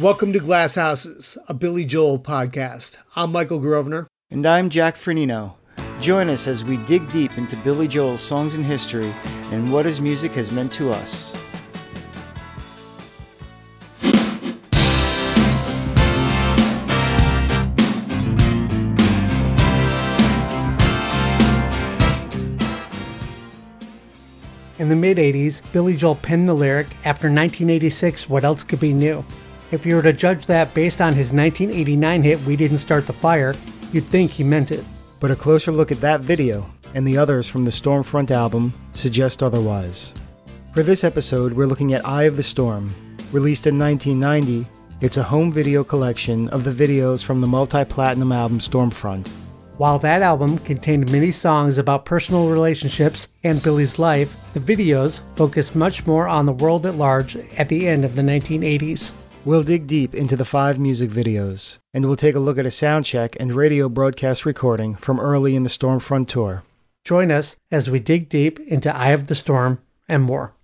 Welcome to Glass Houses, a Billy Joel podcast. I'm Michael Grosvenor. And I'm Jack Firneno. Join us as we dig deep into Billy Joel's songs and history and what his music has meant to us. In the mid 80s, Billy Joel penned the lyric, After 1986, what else could be new? If you were to judge that based on his 1989 hit, We Didn't Start the Fire, you'd think he meant it. But a closer look at that video and the others from the Stormfront album suggest otherwise. For this episode, we're looking at Eye of the Storm. Released in 1990, it's a home video collection of the videos from the multi platinum album Stormfront. While that album contained many songs about personal relationships and Billy's life, the videos focused much more on the world at large at the end of the 1980s. We'll dig deep into the five music videos, and we'll take a look at a sound check and radio broadcast recording from early in the Stormfront tour. Join us as we dig deep into Eye of the Storm and more.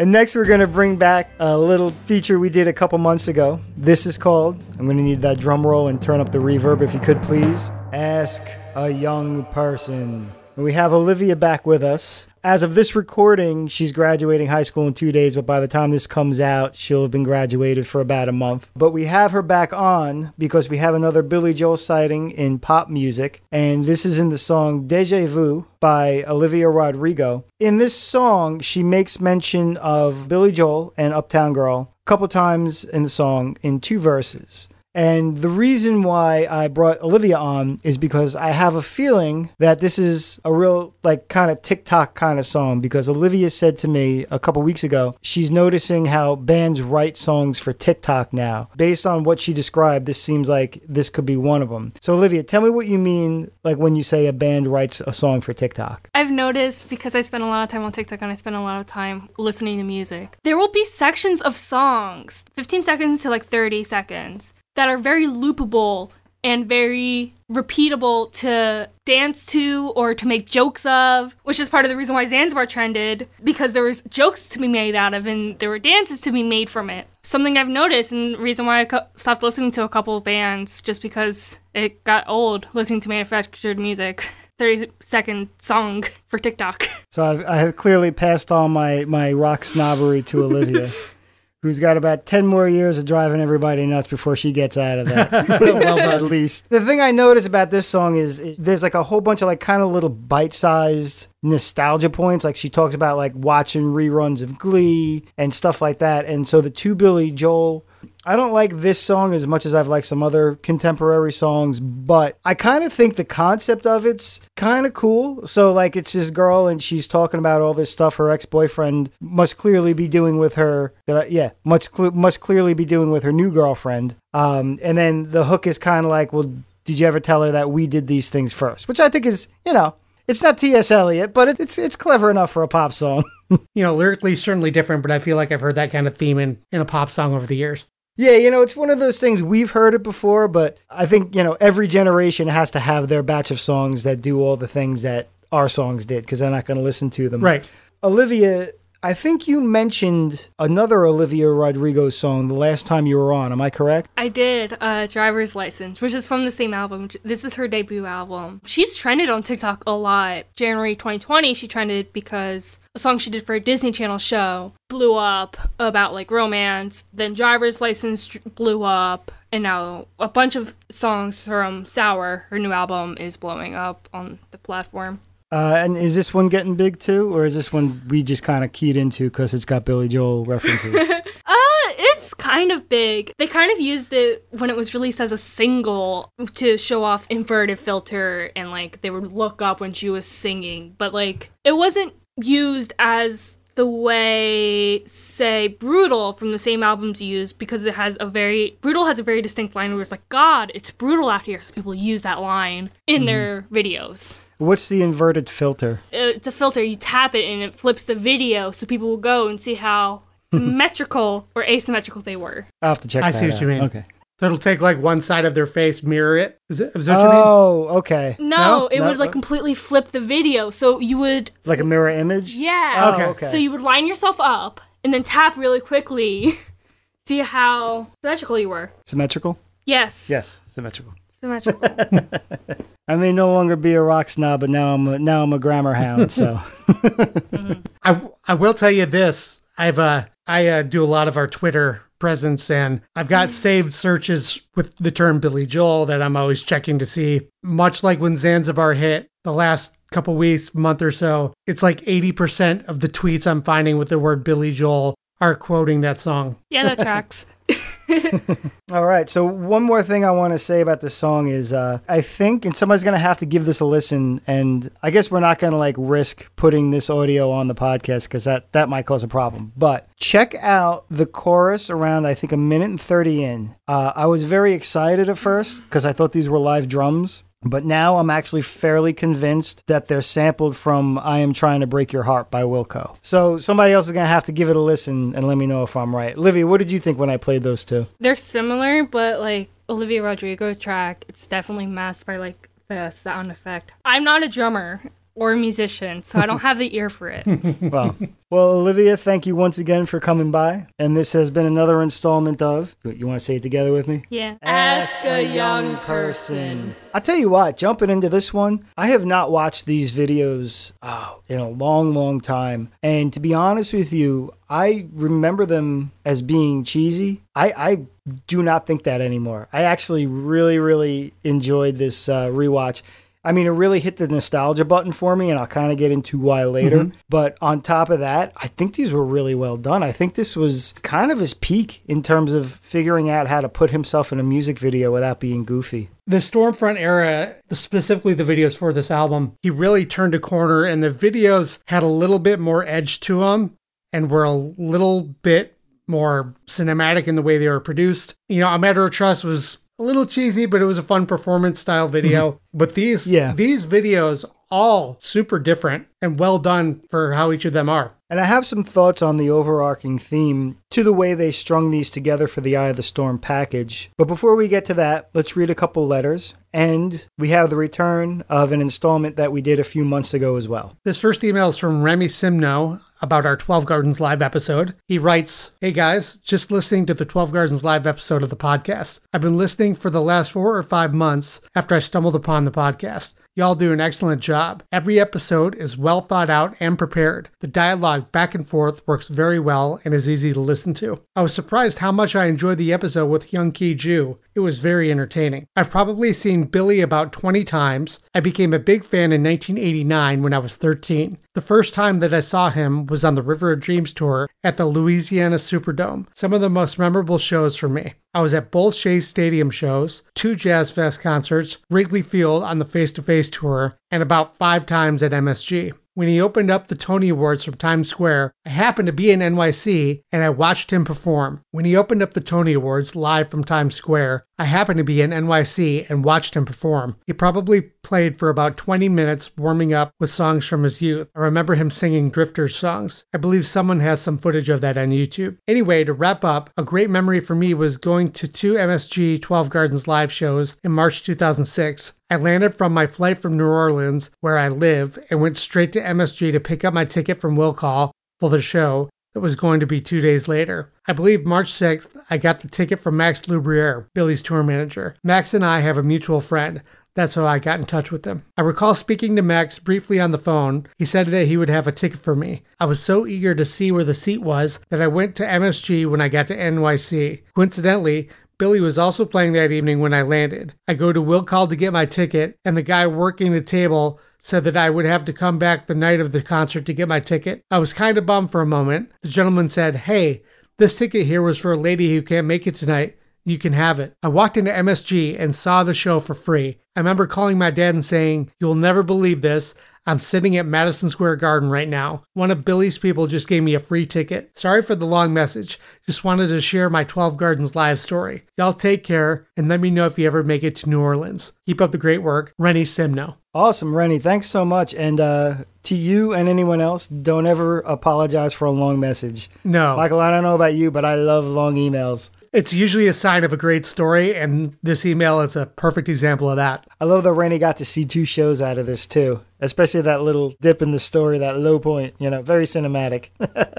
And next, we're going to bring back a little feature we did a couple months ago. This is called, I'm going to need that drum roll and turn up the reverb if you could please. Ask a young person. We have Olivia back with us. As of this recording, she's graduating high school in two days, but by the time this comes out, she'll have been graduated for about a month. But we have her back on because we have another Billy Joel sighting in pop music, and this is in the song Deja Vu by Olivia Rodrigo. In this song, she makes mention of Billy Joel and Uptown Girl a couple times in the song in two verses. And the reason why I brought Olivia on is because I have a feeling that this is a real, like, kind of TikTok kind of song. Because Olivia said to me a couple weeks ago, she's noticing how bands write songs for TikTok now. Based on what she described, this seems like this could be one of them. So, Olivia, tell me what you mean, like, when you say a band writes a song for TikTok. I've noticed because I spend a lot of time on TikTok and I spend a lot of time listening to music, there will be sections of songs, 15 seconds to like 30 seconds that are very loopable and very repeatable to dance to or to make jokes of, which is part of the reason why Zanzibar trended because there was jokes to be made out of and there were dances to be made from it. Something I've noticed and the reason why I co- stopped listening to a couple of bands just because it got old listening to manufactured music. 30 second song for TikTok. So I've, I have clearly passed on my, my rock snobbery to Olivia. who's got about 10 more years of driving everybody nuts before she gets out of that. well, at least. The thing I notice about this song is it, there's like a whole bunch of like kind of little bite sized nostalgia points. Like she talks about like watching reruns of Glee and stuff like that. And so the two Billy Joel I don't like this song as much as I've liked some other contemporary songs, but I kind of think the concept of it's kind of cool. So, like, it's this girl and she's talking about all this stuff her ex boyfriend must clearly be doing with her. Yeah, must cl- must clearly be doing with her new girlfriend. Um, and then the hook is kind of like, well, did you ever tell her that we did these things first? Which I think is, you know, it's not T.S. Eliot, but it's it's clever enough for a pop song. you know, lyrically certainly different, but I feel like I've heard that kind of theme in, in a pop song over the years. Yeah, you know, it's one of those things we've heard it before, but I think, you know, every generation has to have their batch of songs that do all the things that our songs did because they're not going to listen to them. Right. Olivia, I think you mentioned another Olivia Rodrigo song the last time you were on. Am I correct? I did. Uh, Driver's License, which is from the same album. This is her debut album. She's trended on TikTok a lot. January 2020, she trended because a song she did for a Disney Channel show blew up about like romance. Then Driver's License blew up, and now a bunch of songs from Sour, her new album, is blowing up on the platform. Uh, and is this one getting big too, or is this one we just kind of keyed into because it's got Billy Joel references? uh, it's kind of big. They kind of used it when it was released as a single to show off inverted filter, and like they would look up when she was singing, but like it wasn't used as the way say brutal from the same albums used because it has a very brutal has a very distinct line where it's like god it's brutal out here so people use that line in mm. their videos What's the inverted filter? Uh, it's a filter. You tap it and it flips the video so people will go and see how symmetrical or asymmetrical they were. I'll have to check I see what out. you mean. Okay. So it'll take like one side of their face, mirror it. Is, it, is that what you mean? Oh, okay. No, No? it No? would like completely flip the video. So you would, Like a mirror image? yeah. Oh, Okay. okay. So you would line yourself up and then tap really quickly. See how symmetrical you were. Symmetrical? Yes. Yes, symmetrical. Symmetrical. I may no longer be a rock snob, but now I'm a, now I'm a grammar hound. So I, I will tell you this. I've uh I uh, do a lot of our Twitter presence and I've got saved searches with the term Billy Joel that I'm always checking to see. Much like when Zanzibar hit the last couple weeks, month or so, it's like 80% of the tweets I'm finding with the word Billy Joel are quoting that song. yeah, that tracks. All right. So one more thing I want to say about this song is uh, I think, and somebody's going to have to give this a listen, and I guess we're not going to like risk putting this audio on the podcast because that that might cause a problem. But check out the chorus around I think a minute and thirty in. Uh, I was very excited at first because I thought these were live drums. But now I'm actually fairly convinced that they're sampled from I Am Trying to Break Your Heart by Wilco. So somebody else is going to have to give it a listen and let me know if I'm right. Livy, what did you think when I played those two? They're similar, but like Olivia Rodrigo track, it's definitely masked by like the sound effect. I'm not a drummer or a musician, so I don't have the ear for it. Well, well, Olivia, thank you once again for coming by. And this has been another installment of. You want to say it together with me? Yeah. Ask a young person. I'll tell you what, jumping into this one, I have not watched these videos oh, in a long, long time. And to be honest with you, I remember them as being cheesy. I, I do not think that anymore. I actually really, really enjoyed this uh, rewatch. I mean, it really hit the nostalgia button for me, and I'll kind of get into why later. Mm-hmm. But on top of that, I think these were really well done. I think this was kind of his peak in terms of figuring out how to put himself in a music video without being goofy. The Stormfront era, specifically the videos for this album, he really turned a corner and the videos had a little bit more edge to them and were a little bit more cinematic in the way they were produced. You know, A Matter of Trust was a little cheesy, but it was a fun performance style video. Mm-hmm. But these Yeah. these videos all super different and well done for how each of them are. And I have some thoughts on the overarching theme to the way they strung these together for the Eye of the Storm package. But before we get to that, let's read a couple letters. And we have the return of an installment that we did a few months ago as well. This first email is from Rennie Simno about our 12 Gardens live episode. He writes, Hey guys, just listening to the 12 Gardens live episode of the podcast. I've been listening for the last four or five months after I stumbled upon the podcast. Y'all do an excellent job. Every episode is well thought out and prepared. The dialogue back and forth works very well and is easy to listen to. I was surprised how much I enjoyed the episode with Young Ki Ju. It was very entertaining. I've probably seen Billy about 20 times. I became a big fan in 1989 when I was 13. The first time that I saw him was on the River of Dreams tour at the Louisiana Superdome. Some of the most memorable shows for me. I was at both Shea Stadium shows, two Jazz Fest concerts, Wrigley Field on the Face to Face tour, and about five times at MSG. When he opened up the Tony Awards from Times Square, I happened to be in NYC and I watched him perform. When he opened up the Tony Awards live from Times Square, I happened to be in NYC and watched him perform. He probably played for about 20 minutes warming up with songs from his youth. I remember him singing Drifters songs. I believe someone has some footage of that on YouTube. Anyway, to wrap up, a great memory for me was going to two MSG 12 Gardens live shows in March 2006. I landed from my flight from New Orleans, where I live, and went straight to MSG to pick up my ticket from Will Call for the show that was going to be two days later. I believe March 6th, I got the ticket from Max Loubiere, Billy's tour manager. Max and I have a mutual friend. That's how I got in touch with him. I recall speaking to Max briefly on the phone. He said that he would have a ticket for me. I was so eager to see where the seat was that I went to MSG when I got to NYC. Coincidentally, Billy was also playing that evening when I landed. I go to Will Call to get my ticket, and the guy working the table said that I would have to come back the night of the concert to get my ticket. I was kind of bummed for a moment. The gentleman said, Hey, this ticket here was for a lady who can't make it tonight. You can have it. I walked into MSG and saw the show for free. I remember calling my dad and saying, You'll never believe this. I'm sitting at Madison Square Garden right now. One of Billy's people just gave me a free ticket. Sorry for the long message. Just wanted to share my 12 Gardens live story. Y'all take care and let me know if you ever make it to New Orleans. Keep up the great work. Rennie Simno. Awesome, Rennie. Thanks so much. And uh, to you and anyone else, don't ever apologize for a long message. No. Michael, I don't know about you, but I love long emails. It's usually a sign of a great story, and this email is a perfect example of that. I love that Rennie got to see two shows out of this too, especially that little dip in the story, that low point. You know, very cinematic.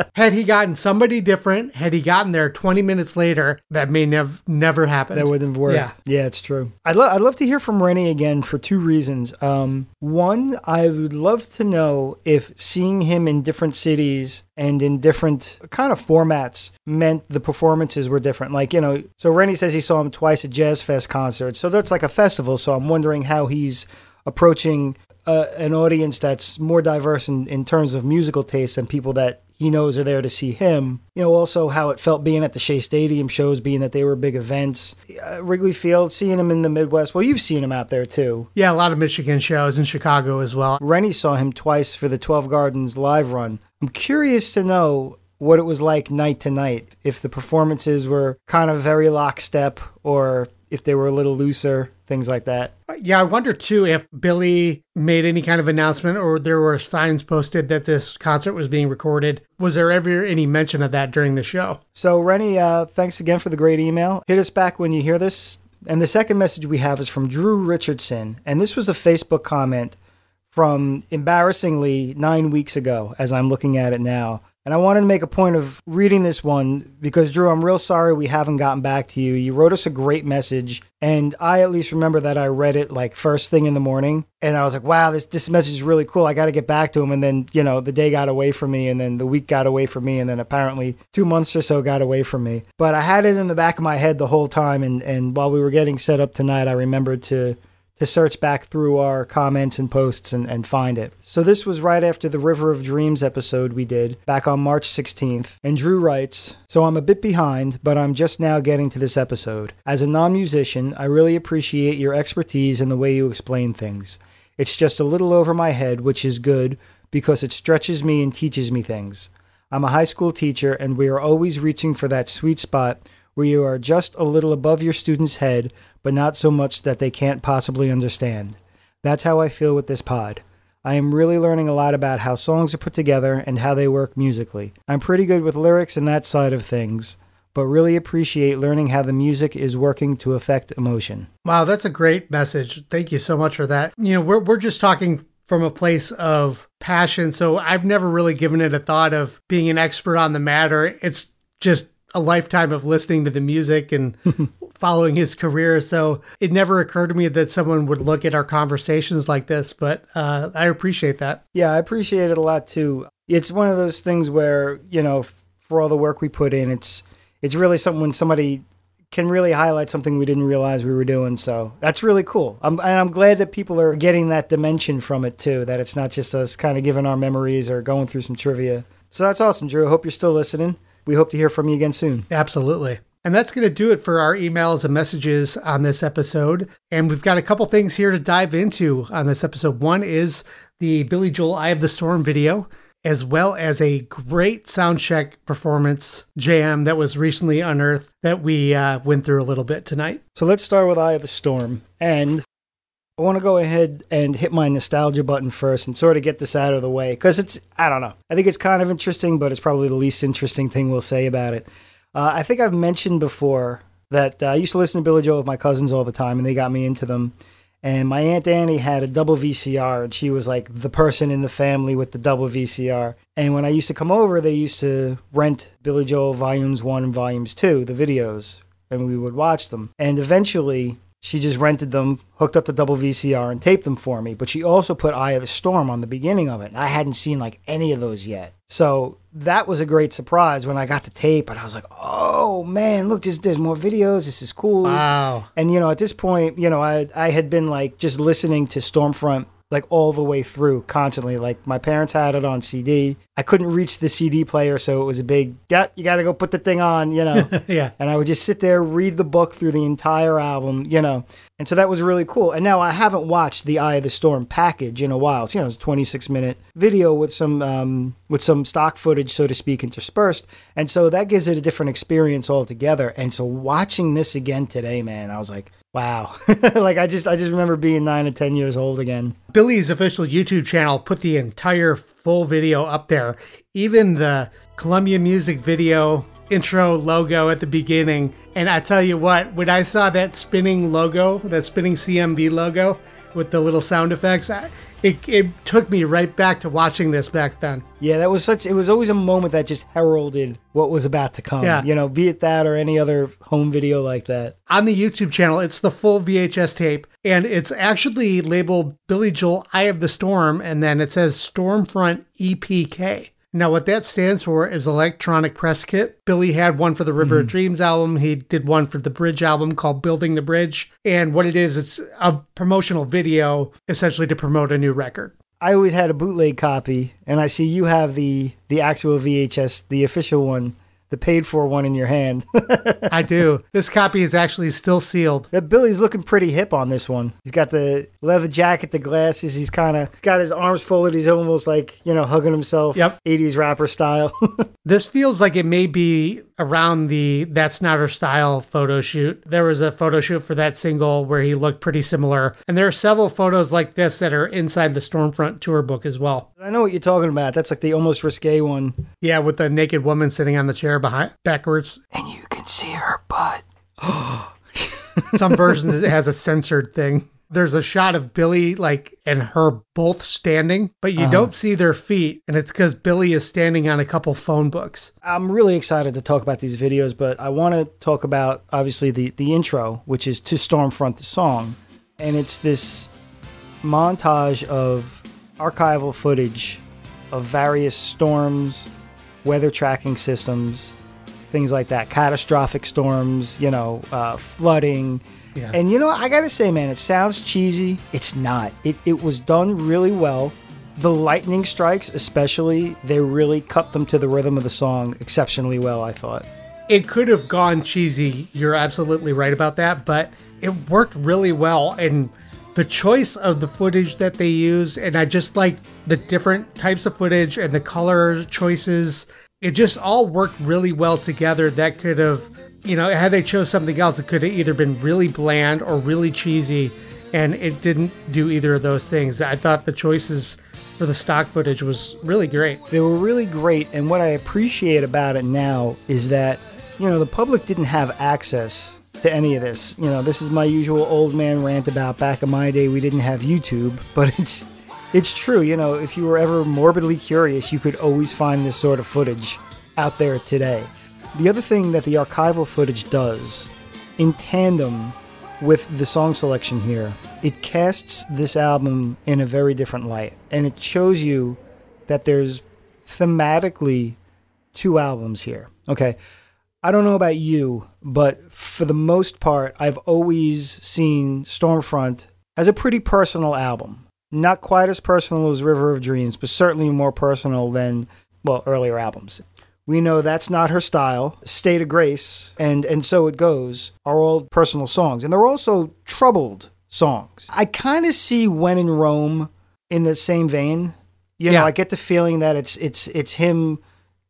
had he gotten somebody different, had he gotten there 20 minutes later, that may nev- never happen. That wouldn't have worked. Yeah. yeah, it's true. I'd, lo- I'd love to hear from Rennie again for two reasons. Um, one, I would love to know if seeing him in different cities and in different kind of formats meant the performances were different. Like, you know, so Rennie says he saw him twice at Jazz Fest concerts. So that's like a festival. So I'm wondering how he's approaching uh, an audience that's more diverse in, in terms of musical taste than people that he knows are there to see him. You know, also how it felt being at the Shea Stadium shows, being that they were big events. Uh, Wrigley Field, seeing him in the Midwest. Well, you've seen him out there too. Yeah, a lot of Michigan shows in Chicago as well. Rennie saw him twice for the 12 Gardens live run. I'm curious to know what it was like night to night, if the performances were kind of very lockstep or if they were a little looser, things like that. Yeah, I wonder too if Billy made any kind of announcement or there were signs posted that this concert was being recorded. Was there ever any mention of that during the show? So, Rennie, uh, thanks again for the great email. Hit us back when you hear this. And the second message we have is from Drew Richardson. And this was a Facebook comment from embarrassingly nine weeks ago, as I'm looking at it now. And I wanted to make a point of reading this one because, Drew, I'm real sorry we haven't gotten back to you. You wrote us a great message, and I at least remember that I read it like first thing in the morning. And I was like, wow, this, this message is really cool. I got to get back to him. And then, you know, the day got away from me, and then the week got away from me, and then apparently two months or so got away from me. But I had it in the back of my head the whole time. And, and while we were getting set up tonight, I remembered to to search back through our comments and posts and, and find it. So this was right after the River of Dreams episode we did back on March 16th. And Drew writes, So I'm a bit behind, but I'm just now getting to this episode. As a non musician, I really appreciate your expertise and the way you explain things. It's just a little over my head, which is good because it stretches me and teaches me things. I'm a high school teacher, and we are always reaching for that sweet spot where you are just a little above your student's head, but not so much that they can't possibly understand. That's how I feel with this pod. I am really learning a lot about how songs are put together and how they work musically. I'm pretty good with lyrics and that side of things, but really appreciate learning how the music is working to affect emotion. Wow, that's a great message. Thank you so much for that. You know, we're, we're just talking from a place of passion, so I've never really given it a thought of being an expert on the matter. It's just a lifetime of listening to the music and following his career. So it never occurred to me that someone would look at our conversations like this, but uh, I appreciate that. Yeah, I appreciate it a lot too. It's one of those things where, you know, for all the work we put in, it's it's really something when somebody can really highlight something we didn't realize we were doing. So that's really cool. I'm, and I'm glad that people are getting that dimension from it too, that it's not just us kind of giving our memories or going through some trivia. So that's awesome, Drew. Hope you're still listening. We hope to hear from you again soon. Absolutely. And that's going to do it for our emails and messages on this episode. And we've got a couple things here to dive into on this episode. One is the Billy Joel Eye of the Storm video, as well as a great soundcheck performance jam that was recently unearthed that we uh, went through a little bit tonight. So let's start with Eye of the Storm. And I want to go ahead and hit my nostalgia button first and sort of get this out of the way because it's, I don't know. I think it's kind of interesting, but it's probably the least interesting thing we'll say about it. Uh, I think I've mentioned before that uh, I used to listen to Billy Joel with my cousins all the time, and they got me into them. And my Aunt Annie had a double VCR, and she was like the person in the family with the double VCR. And when I used to come over, they used to rent Billy Joel Volumes 1 and Volumes 2, the videos, and we would watch them. And eventually, she just rented them, hooked up the double VCR, and taped them for me. But she also put Eye of the Storm on the beginning of it. And I hadn't seen like any of those yet. So that was a great surprise when I got the tape. And I was like, oh man, look, there's, there's more videos. This is cool. Wow. And, you know, at this point, you know, I, I had been like just listening to Stormfront like all the way through constantly. Like my parents had it on CD. I couldn't reach the CD player, so it was a big, yeah, you got to go put the thing on, you know. yeah. And I would just sit there, read the book through the entire album, you know. And so that was really cool. And now I haven't watched the Eye of the Storm package in a while. It's you know, it's a 26 minute video with some um, with some stock footage, so to speak, interspersed. And so that gives it a different experience altogether. And so watching this again today, man, I was like, Wow. like I just I just remember being 9 or 10 years old again. Billy's official YouTube channel put the entire full video up there. Even the Columbia Music video intro logo at the beginning. And I tell you what, when I saw that spinning logo, that spinning CMV logo with the little sound effects, I, it, it took me right back to watching this back then. Yeah, that was such. It was always a moment that just heralded what was about to come. Yeah. You know, be it that or any other home video like that. On the YouTube channel, it's the full VHS tape, and it's actually labeled Billy Joel Eye of the Storm, and then it says Stormfront EPK. Now, what that stands for is Electronic Press Kit. Billy had one for the River of hmm. Dreams album. He did one for the Bridge album called Building the Bridge. And what it is, it's a promotional video essentially to promote a new record. I always had a bootleg copy, and I see you have the the actual VHS, the official one, the paid for one in your hand. I do. This copy is actually still sealed. that Billy's looking pretty hip on this one. He's got the leather jacket, the glasses. He's kind of got his arms folded. He's almost like you know hugging himself. Yep. 80s rapper style. This feels like it may be around the That's Not Her Style photo shoot. There was a photo shoot for that single where he looked pretty similar. And there are several photos like this that are inside the Stormfront tour book as well. I know what you're talking about. That's like the almost risque one. Yeah, with the naked woman sitting on the chair behind backwards. And you can see her butt. Some versions it has a censored thing. There's a shot of Billy like and her both standing, but you don't see their feet, and it's because Billy is standing on a couple phone books. I'm really excited to talk about these videos, but I want to talk about obviously the the intro, which is to Stormfront the song, and it's this montage of archival footage of various storms, weather tracking systems, things like that, catastrophic storms, you know, uh, flooding. Yeah. And you know, I gotta say, man, it sounds cheesy. It's not. It, it was done really well. The lightning strikes, especially, they really cut them to the rhythm of the song exceptionally well, I thought. it could have gone cheesy. You're absolutely right about that, but it worked really well. And the choice of the footage that they used, and I just like the different types of footage and the color choices. It just all worked really well together. That could have, you know, had they chose something else, it could have either been really bland or really cheesy. And it didn't do either of those things. I thought the choices for the stock footage was really great. They were really great, and what I appreciate about it now is that, you know, the public didn't have access to any of this. You know, this is my usual old man rant about back in my day we didn't have YouTube, but it's it's true, you know, if you were ever morbidly curious, you could always find this sort of footage out there today. The other thing that the archival footage does in tandem with the song selection here, it casts this album in a very different light. And it shows you that there's thematically two albums here. Okay. I don't know about you, but for the most part, I've always seen Stormfront as a pretty personal album. Not quite as personal as River of Dreams, but certainly more personal than, well, earlier albums. We know that's not her style. State of Grace and and So It Goes are all personal songs, and they're also troubled songs. I kind of see When in Rome in the same vein. You know, Yeah. I get the feeling that it's it's it's him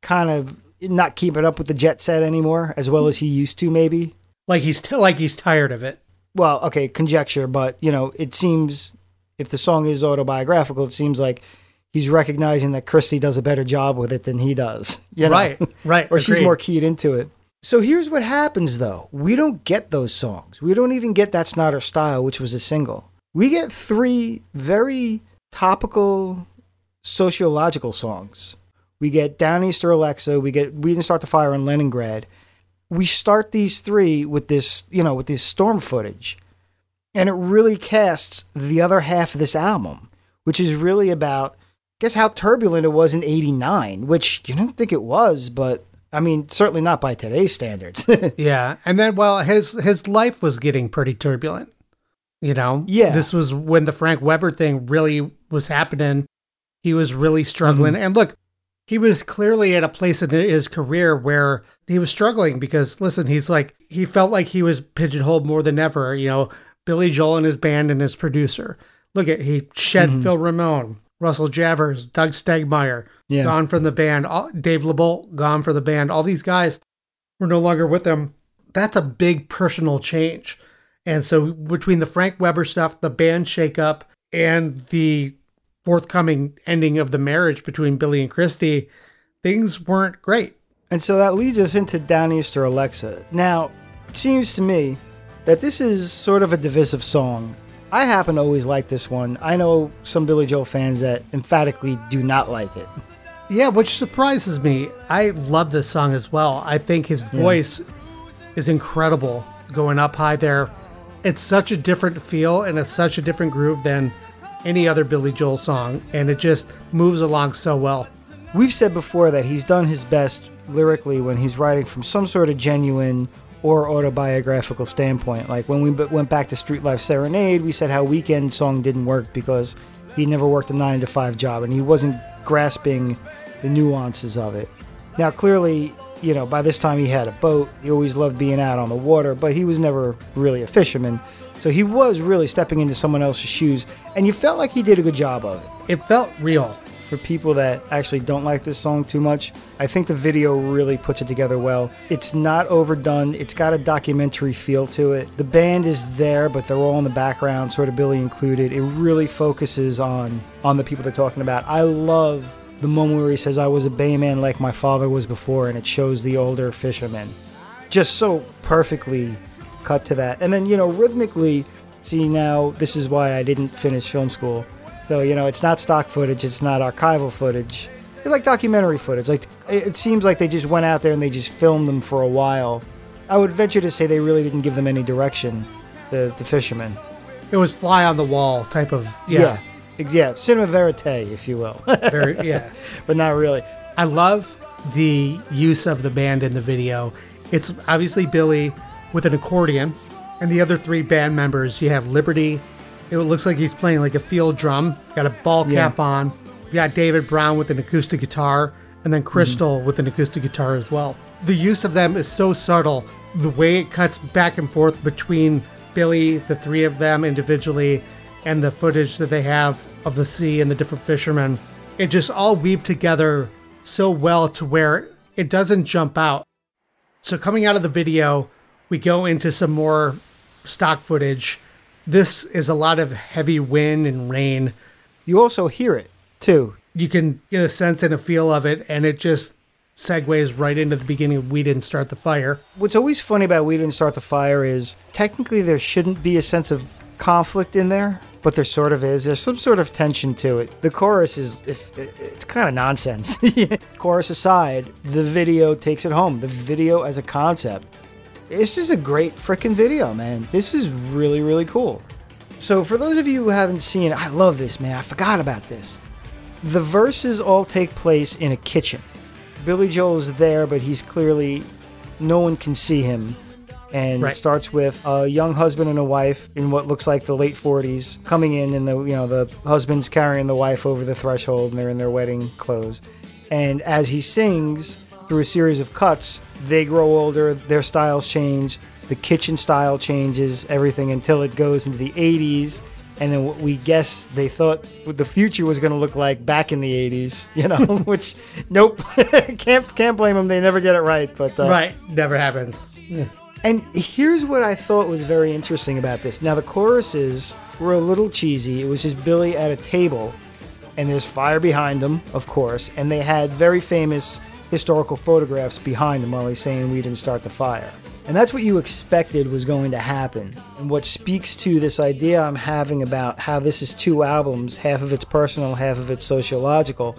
kind of not keeping up with the jet set anymore as well as he used to maybe. Like he's t- like he's tired of it. Well, okay, conjecture, but you know, it seems if the song is autobiographical, it seems like he's recognizing that Christie does a better job with it than he does. You know? Right, right. or she's more keyed into it. So here's what happens though. We don't get those songs. We don't even get That's Not Her Style, which was a single. We get three very topical sociological songs. We get Downeaster Alexa, we get We Didn't Start the Fire in Leningrad. We start these three with this, you know, with this storm footage. And it really casts the other half of this album, which is really about guess how turbulent it was in 89 which you don't think it was but i mean certainly not by today's standards Yeah, and then well, his his life was getting pretty turbulent. You know, Yeah. This was when the Frank Weber thing really was happening. He was really struggling, Mm-hmm. and look, he was clearly at a place in his career where he was struggling because listen, he's like he felt like he was pigeonholed more than ever. You know, Billy Joel and his band and his producer. Look at he shed Mm-hmm. Phil Ramone, Russell Javors, Doug Stegmeyer, Yeah. gone from the band. All, Dave LeBolt gone from the band. All these guys were no longer with them. That's a big personal change. And so between the Frank Weber stuff, the band shakeup, and the forthcoming ending of the marriage between Billy and Christie, things weren't great. And so that leads us into Downeaster Alexa. Now, it seems to me that this is sort of a divisive song. I happen to always like this one. I know some Billy Joel fans that emphatically do not like it. Yeah, which surprises me. I love this song as well. I think his voice is incredible going up high there. It's such a different feel and it's such a different groove than any other Billy Joel song, and it just moves along so well. We've said before that he's done his best lyrically when he's writing from some sort of genuine or autobiographical standpoint. Like when we b- went back to Street Life Serenade, we said how Weekend song didn't work because he never worked a nine to five job and he wasn't grasping the nuances of it. Now, clearly, you know, by this time he had a boat. He always loved being out on the water, but he was never really a fisherman. So he was really stepping into someone else's shoes, and you felt like he did a good job of it. It felt real. For people that actually don't like this song too much, I think the video really puts it together well. It's not overdone, it's got a documentary feel to it. The band is there, but they're all in the background, sort of Billy included. It really focuses on on the people they're talking about. I love the moment where he says, I was a bayman like my father was before, and it shows the older fisherman. Just so perfectly cut to that. And then, you know, rhythmically, see now, this is why I didn't finish film school. So, you know, it's not stock footage, it's not archival footage. It's like documentary footage. Like, it seems like they just went out there and they just filmed them for a while. I would venture to say they really didn't give them any direction, the, the fishermen. It was fly on the wall type of yeah. Yeah. Yeah, cinema verite, if you will. Very yeah. but not really. I love the use of the band in the video. It's obviously Billy with an accordion, and the other three band members. You have Liberty. It looks like he's playing like a field drum. Got a ball Yeah. cap on. You got David Brown with an acoustic guitar, and then Crystal mm-hmm. with an acoustic guitar as well. The use of them is so subtle. The way it cuts back and forth between Billy, the three of them individually, and the footage that they have of the sea and the different fishermen, it just all weaved together so well to where it doesn't jump out. So coming out of the video, we go into some more stock footage. This is a lot of heavy wind and rain. You also hear it, too. You can get a sense and a feel of it, and it just segues right into the beginning of We Didn't Start the Fire. What's always funny about We Didn't Start the Fire is technically there shouldn't be a sense of conflict in there, but there sort of is. There's some sort of tension to it. The chorus is, is it's kind of nonsense. chorus aside, the video takes it home. The video as a concept. This is a great freaking video, man. This is really, really cool. So, for those of you who haven't seen it, I love this, man. I forgot about this. The verses all take place in a kitchen. Billy Joel is there, but he's clearly no one can see him. And Right. it starts with a young husband and a wife in what looks like the late 40s coming in, and the you know the husband's carrying the wife over the threshold, and they're in their wedding clothes. And as he sings through a series of cuts, they grow older, their styles change, the kitchen style changes, everything until it goes into the 80s. And then what we guess they thought what the future was going to look like back in the 80s, you know, which nope, can't can't blame them. They never get it right. But uh, Right, never happens. and here's what I thought was very interesting about this. Now, the choruses were a little cheesy. It was just Billy at a table, and there's fire behind him, of course, and they had very famous historical photographs behind him while he's saying, We didn't start the fire. And that's what you expected was going to happen. And what speaks to this idea I'm having about how this is two albums, half of it's personal, half of it's sociological,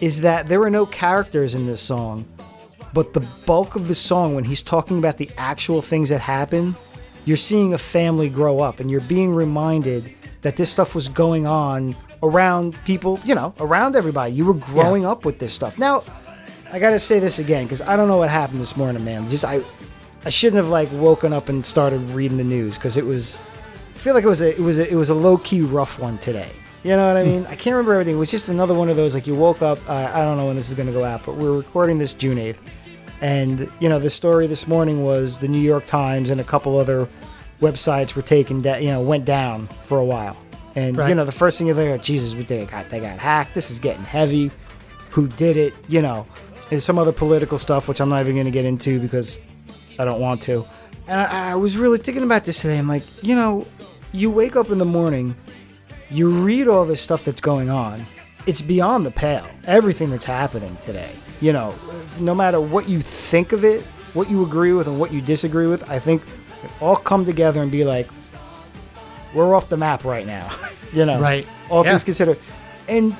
is that there are no characters in this song but the bulk of the song when he's talking about the actual things that happen you're seeing a family grow up and you're being reminded that this stuff was going on around people you know around everybody you were growing up with this stuff now i gotta say this again because i don't know what happened this morning man just i i shouldn't have like woken up and started reading the news because it was i feel like it was a it was a, it was a low-key rough one today you know what I mean? I can't remember everything. It was just another one of those like you woke up. Uh, I don't know when this is going to go out, but we're recording this June eighth, and you know the story this morning was the New York Times and a couple other websites were taken down. You know, went down for a while, and you know the first thing you think, Jesus, they got they got hacked. This is getting heavy. Who did it? You know, and some other political stuff which I'm not even going to get into because I don't want to. And I, I was really thinking about this today. I'm like, you know, you wake up in the morning you read all this stuff that's going on, it's beyond the pale. Everything that's happening today. You know, no matter what you think of it, what you agree with and what you disagree with, I think all come together and be like, we're off the map right now. you know, Right. All Yeah. things considered. And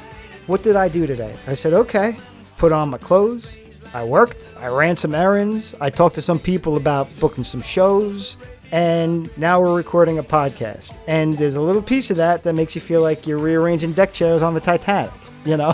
what did I do today? I said, okay, put on my clothes. I worked. I ran some errands. I talked to some people about booking some shows. And now we're recording a podcast. And there's a little piece of that that makes you feel like you're rearranging deck chairs on the Titanic, you know?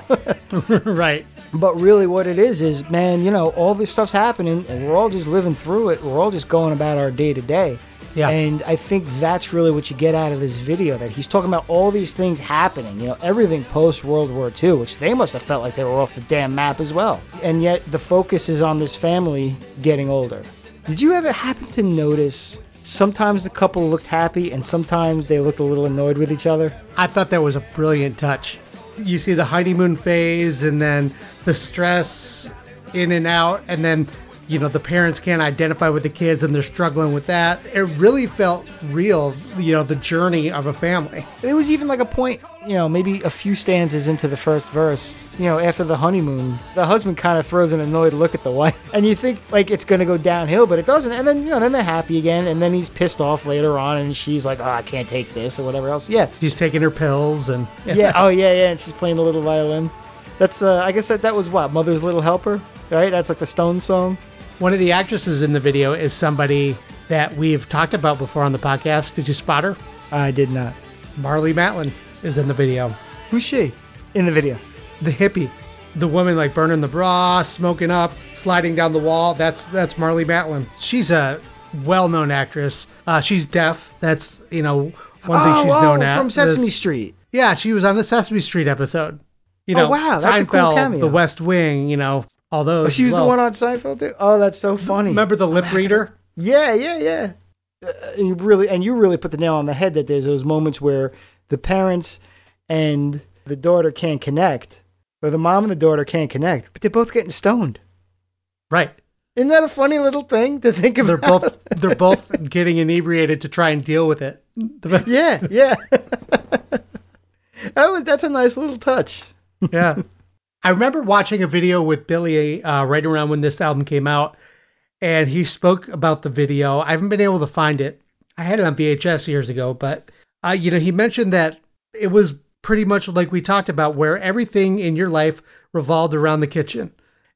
right. But really, what it is is, man, you know, all this stuff's happening, and we're all just living through it. We're all just going about our day to day. Yeah. And I think that's really what you get out of this video. That he's talking about all these things happening. You know, everything post World War II, which they must have felt like they were off the damn map as well. And yet the focus is on this family getting older. Did you ever happen to notice? Sometimes the couple looked happy, and sometimes they looked a little annoyed with each other. I thought that was a brilliant touch. You see the honeymoon phase and then the stress in and out, and then, you know, the parents can't identify with the kids and they're struggling with that. It really felt real, you know, the journey of a family. it was even like a point, you know, maybe a few stanzas into the first verse, you know, after the honeymoon, the husband kind of throws an annoyed look at the wife, and you think like it's gonna go downhill, but it doesn't. And then you know, then they're happy again, and then he's pissed off later on, and she's like, "Oh, I can't take this" or whatever else. Yeah, She's taking her pills and yeah, oh yeah, yeah, and she's playing the little violin. That's uh, I guess that that was what Mother's Little Helper, right? That's like the Stone song. One of the actresses in the video is somebody that we've talked about before on the podcast. Did you spot her? I did not. Marlee Matlin is in the video. Who's she in the video? The hippie. The woman like burning the bra, smoking up, sliding down the wall. That's that's Marlee Matlin. She's a well-known actress. Uh, she's deaf. That's you know one thing she's known at. Oh, from Sesame This- Street. Yeah, she was on the Sesame Street episode. You Oh, know, wow, that's a cool cameo. The West Wing. You know, all those. She was well. the one on Seinfeld too. Oh, that's so funny. Remember the lip reader? Yeah, yeah, yeah. Uh, and you really and you really put the nail on the head that there's those moments where the parents and the daughter can't connect, or the mom and the daughter can't connect, but they're both getting stoned. right. Isn't that a funny little thing to think of? They're both they're both getting inebriated to try and deal with it. yeah, yeah. that was that's a nice little touch. yeah. I remember watching a video with Billy uh, right around when this album came out, and he spoke about the video. I haven't been able to find it. I had it on VHS years ago, but uh, you know, he mentioned that it was pretty much like we talked about, where everything in your life revolved around the kitchen,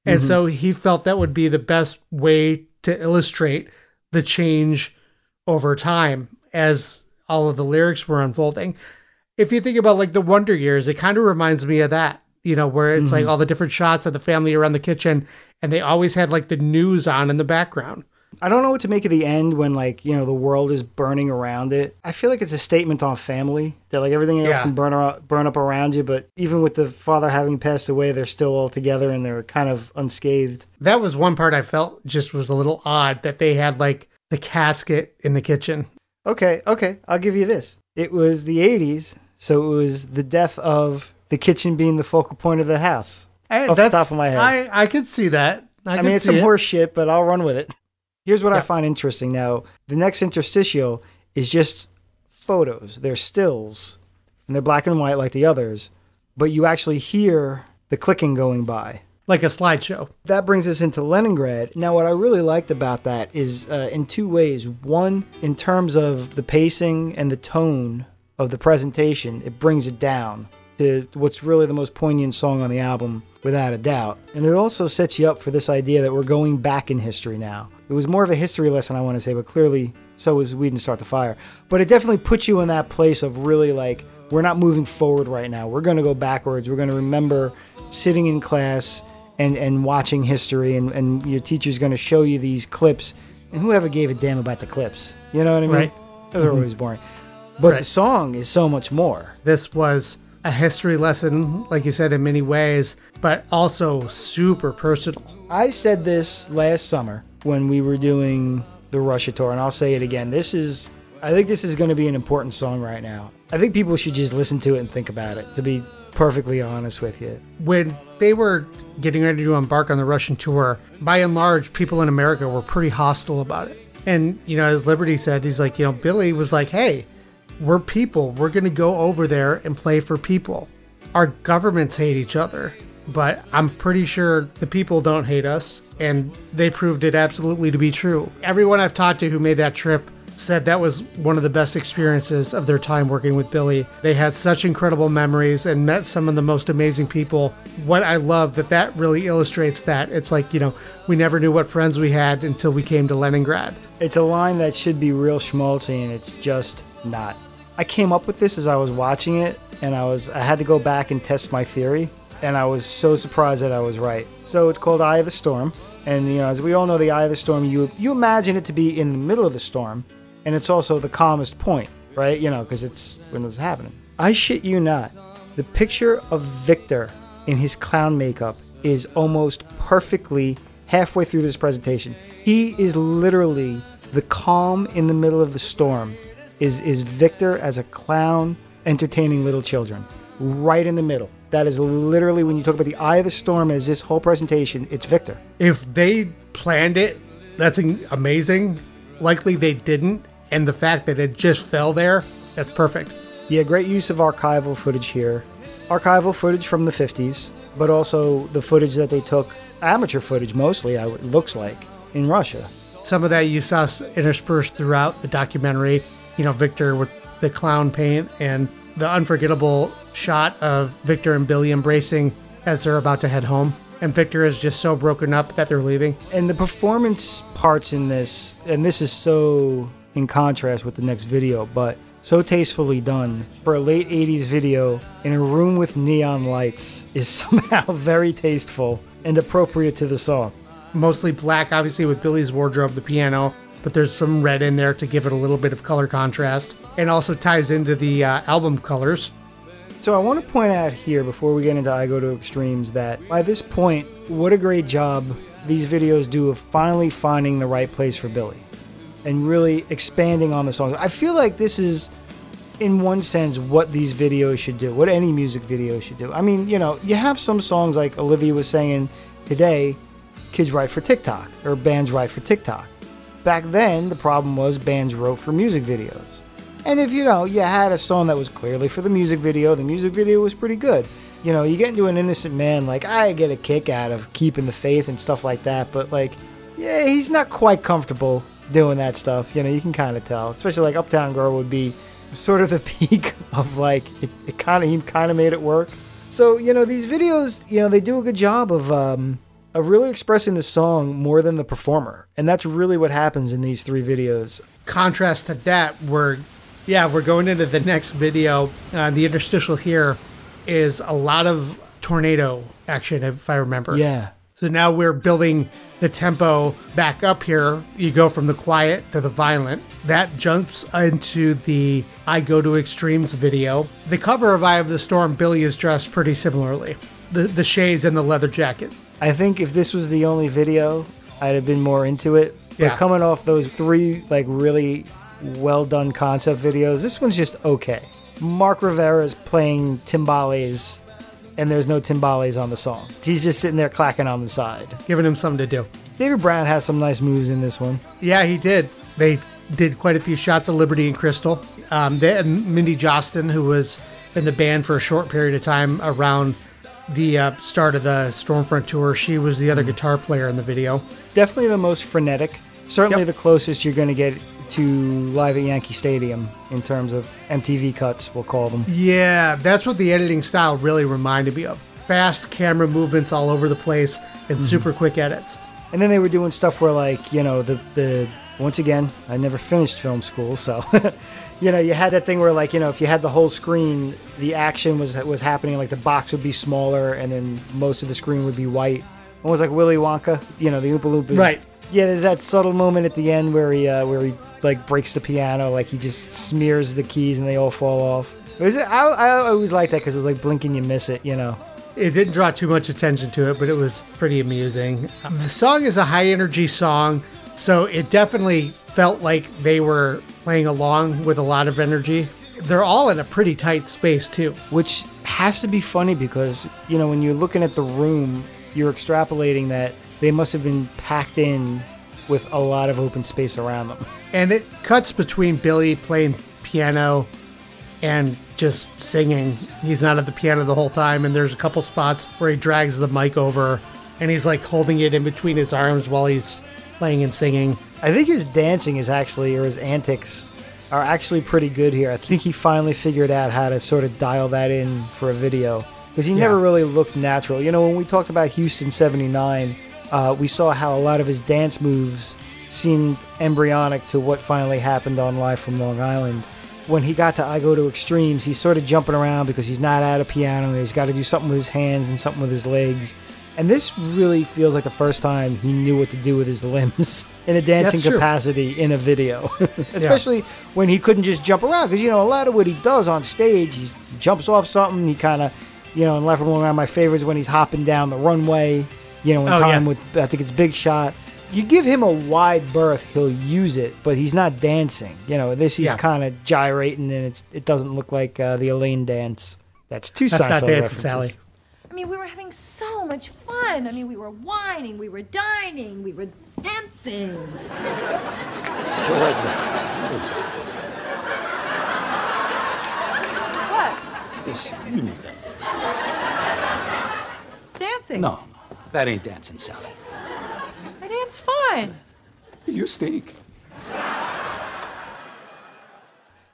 and so he felt that would be the best way to illustrate the change over time as all of the lyrics were unfolding if you think about like the Wonder Years, it kind of reminds me of that, you know, where it's like mm-hmm. all the different shots of the family around the kitchen and they always had like the news on in the background. I don't know what to make of the end when like you know the world is burning around it. I feel like it's a statement on family that like everything else Yeah. can burn burn up around you, but even with the father having passed away, they're still all together and they're kind of unscathed. That was one part I felt just was a little odd that they had like the casket in the kitchen. Okay, okay, I'll give you this. It was the '80s, so it was the death of the kitchen being the focal point of the house. Hey, Off the top of my head. I, I could see that. I, I, mean, it's some it. horse shit, but I'll run with it. Here's what I find interesting. Now, the next interstitial is just photos. They're stills, and they're black and white like the others, but you actually hear the clicking going by. like a slideshow. That brings us into Leningrad. Now, what I really liked about that is uh, in two ways. One, in terms of the pacing and the tone of the presentation, it brings it down to what's really the most poignant song on the album, without a doubt. And it also sets you up for this idea that we're going back in history now. It was more of a history lesson, I want to say, but clearly so was We Didn't Start the Fire. But it definitely puts you in that place of really like, we're not moving forward right now. We're going to go backwards. We're going to remember sitting in class and, and watching history, and, and your teacher's going to show you these clips. And whoever gave a damn about the clips? You know what I mean? Right. Those are mm-hmm. always boring. But the song is so much more. This was a history lesson, like you said, in many ways, but also super personal. I said this last summer when we were doing the Russia tour, and I'll say it again. This is, I think this is going to be an important song right now. I think people should just listen to it and think about it, to be perfectly honest with you. when they were getting ready to embark on the Russian tour, by and large, people in America were pretty hostile about it. And, you know, as Liberty said, he's like, you know, Billy was like, hey, we're people. We're going to go over there and play for people. Our governments hate each other. but I'm pretty sure the people don't hate us, and they proved it absolutely to be true. Everyone I've talked to who made that trip said that was one of the best experiences of their time working with Billy. They had such incredible memories and met some of the most amazing people. What I love that that really illustrates that it's like, you know, we never knew what friends we had until we came to Leningrad. It's a line that should be real schmaltzy and it's just not. I came up with this as I was watching it and I was I had to go back and test my theory and I was so surprised that I was right. So it's called Eye of the Storm. And you know, as we all know, the eye of the storm, you you imagine it to be in the middle of the storm, and it's also the calmest point, right? You know, because it's when it's happening. I shit you not. The picture of Victor in his clown makeup is almost perfectly halfway through this presentation. He is literally the calm in the middle of the storm. Is is Victor as a clown entertaining little children, right in the middle. That is literally when you talk about the eye of the storm as this whole presentation. It's Victor. If they planned it, that's amazing. Likely they didn't, and the fact that it just fell there, that's perfect. Yeah, great use of archival footage here. Archival footage from the 50s, but also the footage that they took, amateur footage mostly, it looks like, in Russia. Some of that you saw interspersed throughout the documentary. You know, Victor with the clown paint and the unforgettable shot of Victor and Billy embracing as they're about to head home. And Victor is just so broken up that they're leaving. And the performance parts in this, and this is so in contrast with the next video, but so tastefully done for a late 80s video in a room with neon lights is somehow very tasteful and appropriate to the song. Mostly black, obviously, with Billy's wardrobe, the piano, but there's some red in there to give it a little bit of color contrast and also ties into the uh, album colors. So I want to point out here before we get into I Go to Extremes that by this point, what a great job these videos do of finally finding the right place for Billy and really expanding on the songs. I feel like this is in one sense what these videos should do, what any music video should do. I mean, you know, you have some songs like Olivia was saying today, kids write for TikTok or bands write for TikTok. Back then, the problem was bands wrote for music videos. And if you know, you had a song that was clearly for the music video, the music video was pretty good. You know, you get into an innocent man, like I get a kick out of keeping the faith and stuff like that, but like, yeah, he's not quite comfortable doing that stuff. You know, you can kind of tell, especially like Uptown Girl would be sort of the peak of like it, it kind of he kind of made it work. So you know, these videos, you know, they do a good job of um, of really expressing the song more than the performer, and that's really what happens in these three videos. Contrast to that, we're yeah, we're going into the next video. Uh, the interstitial here is a lot of tornado action, if I remember. Yeah. So now we're building the tempo back up here. You go from the quiet to the violent. That jumps into the I Go to Extremes video. The cover of Eye of the Storm, Billy is dressed pretty similarly. The, the shades and the leather jacket. I think if this was the only video, I'd have been more into it. But Yeah. coming off those three like really well done concept videos, this one's just okay. Mark Rivera's playing timbales, and there's no timbales on the song. He's just sitting there clacking on the side. Giving him something to do. David Brown has some nice moves in this one. Yeah, he did. They did quite a few shots of Liberty and Crystal. Um, they had Mindy Jostyn, who was in the band for a short period of time around the uh, start of the Stormfront tour. She was the other guitar player in the video. Definitely the most frenetic. Certainly Yep. the closest you're going to get to live at Yankee Stadium in terms of MTV cuts, we'll call them. Yeah, that's what the editing style really reminded me of. Fast camera movements all over the place and super quick edits. And then they were doing stuff where, like, you know, the the once again, I never finished film school, so you know, you had that thing where, like, you know, if you had the whole screen, the action was was happening, like the box would be smaller, and then most of the screen would be white. Almost like Willy Wonka, you know, the Oompa Loompas. Right. Yeah, there's that subtle moment at the end where he uh, where he like breaks the piano, like he just smears the keys and they all fall off. It was, I, I always liked that because it was like blinking, you miss it, you know. It didn't draw too much attention to it, but it was pretty amusing. The song is a high energy song, so it definitely felt like they were playing along with a lot of energy. They're all in a pretty tight space, too. which has to be funny because you know when you're looking at the room you're extrapolating that they must have been packed in with a lot of open space around them And it cuts between Billy playing piano and just singing. He's not at the piano the whole time, and there's a couple spots where he drags the mic over and he's like holding it in between his arms while he's playing and singing. I think his dancing is actually, or his antics are actually pretty good here. I think he finally figured out how to sort of dial that in for a video because he never really looked natural. You know, when we talked about Houston 79, uh, we saw how a lot of his dance moves seemed embryonic to what finally happened on Live from Long Island. When he got to I Go to Extremes, he's sort of jumping around because he's not at a piano. He's got to do something with his hands and something with his legs. And this really feels like the first time he knew what to do with his limbs in a dancing That's true. capacity in a video. Especially when he couldn't just jump around. Because, you know, a lot of what he does on stage, he jumps off something. He kind of, you know, and Left from Island, my favorite is when he's hopping down the runway, you know, in Oh, time yeah. with, I think it's Big Shot. You give him a wide berth, he'll use it, but he's not dancing. You know, this he's Yeah. kind of gyrating, and it's it doesn't look like uh, the Elaine dance. That's two That's Seinfeld not dancing, references. Sally. I mean, we were having so much fun. I mean, we were whining, we were dining, we were dancing. What? This anything. It's dancing. No, that ain't dancing, Sally. I dance fine. You stink.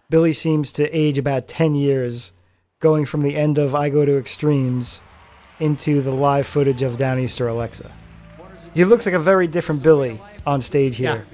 Billy seems to age about 10 years, going from the end of I Go to Extremes into the live footage of Downeaster Alexa. He looks like a very different Billy on stage here.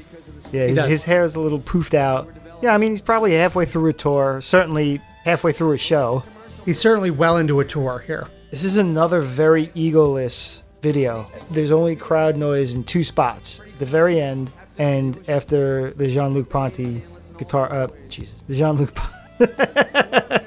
Yeah, his, does. his hair is a little poofed out. Yeah, I mean, he's probably halfway through a tour, certainly halfway through a show. He's certainly well into a tour here. This is another very egoless video. There's only crowd noise in two spots the very end and after the Jean Luc Ponty guitar. Uh, Jesus. The Jean Luc.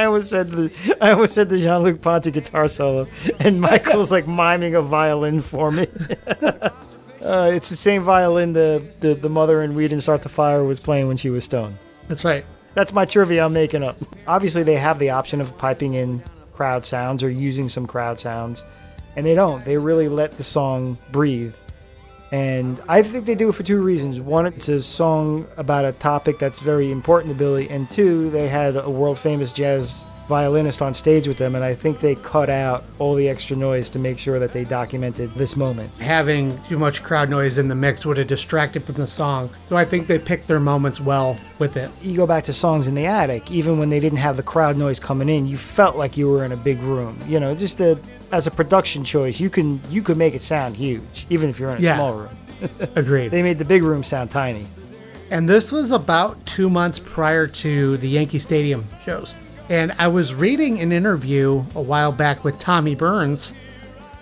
I almost said the I almost said the Jean Luc Ponty guitar solo, and Michael's like miming a violin for me. uh, it's the same violin the, the the mother in We Didn't Start the Fire was playing when she was stoned. That's right. That's my trivia I'm making up. Obviously, they have the option of piping in crowd sounds or using some crowd sounds, and they don't. They really let the song breathe. And I think they do it for two reasons. One, it's a song about a topic that's very important to Billy, and two, they had a world famous jazz violinist on stage with them, and I think they cut out all the extra noise to make sure that they documented this moment. Having too much crowd noise in the mix would have distracted from the song. So I think they picked their moments well with it. you go back to songs in the attic, even when they didn't have the crowd noise coming in, you felt like you were in a big room. You know, just a, as a production choice, you can you could make it sound huge, even if you're in a Yeah. small room. Agreed. They made the big room sound tiny. And this was about two months prior to the Yankee Stadium shows. And I was reading an interview a while back with Tommy Byrnes,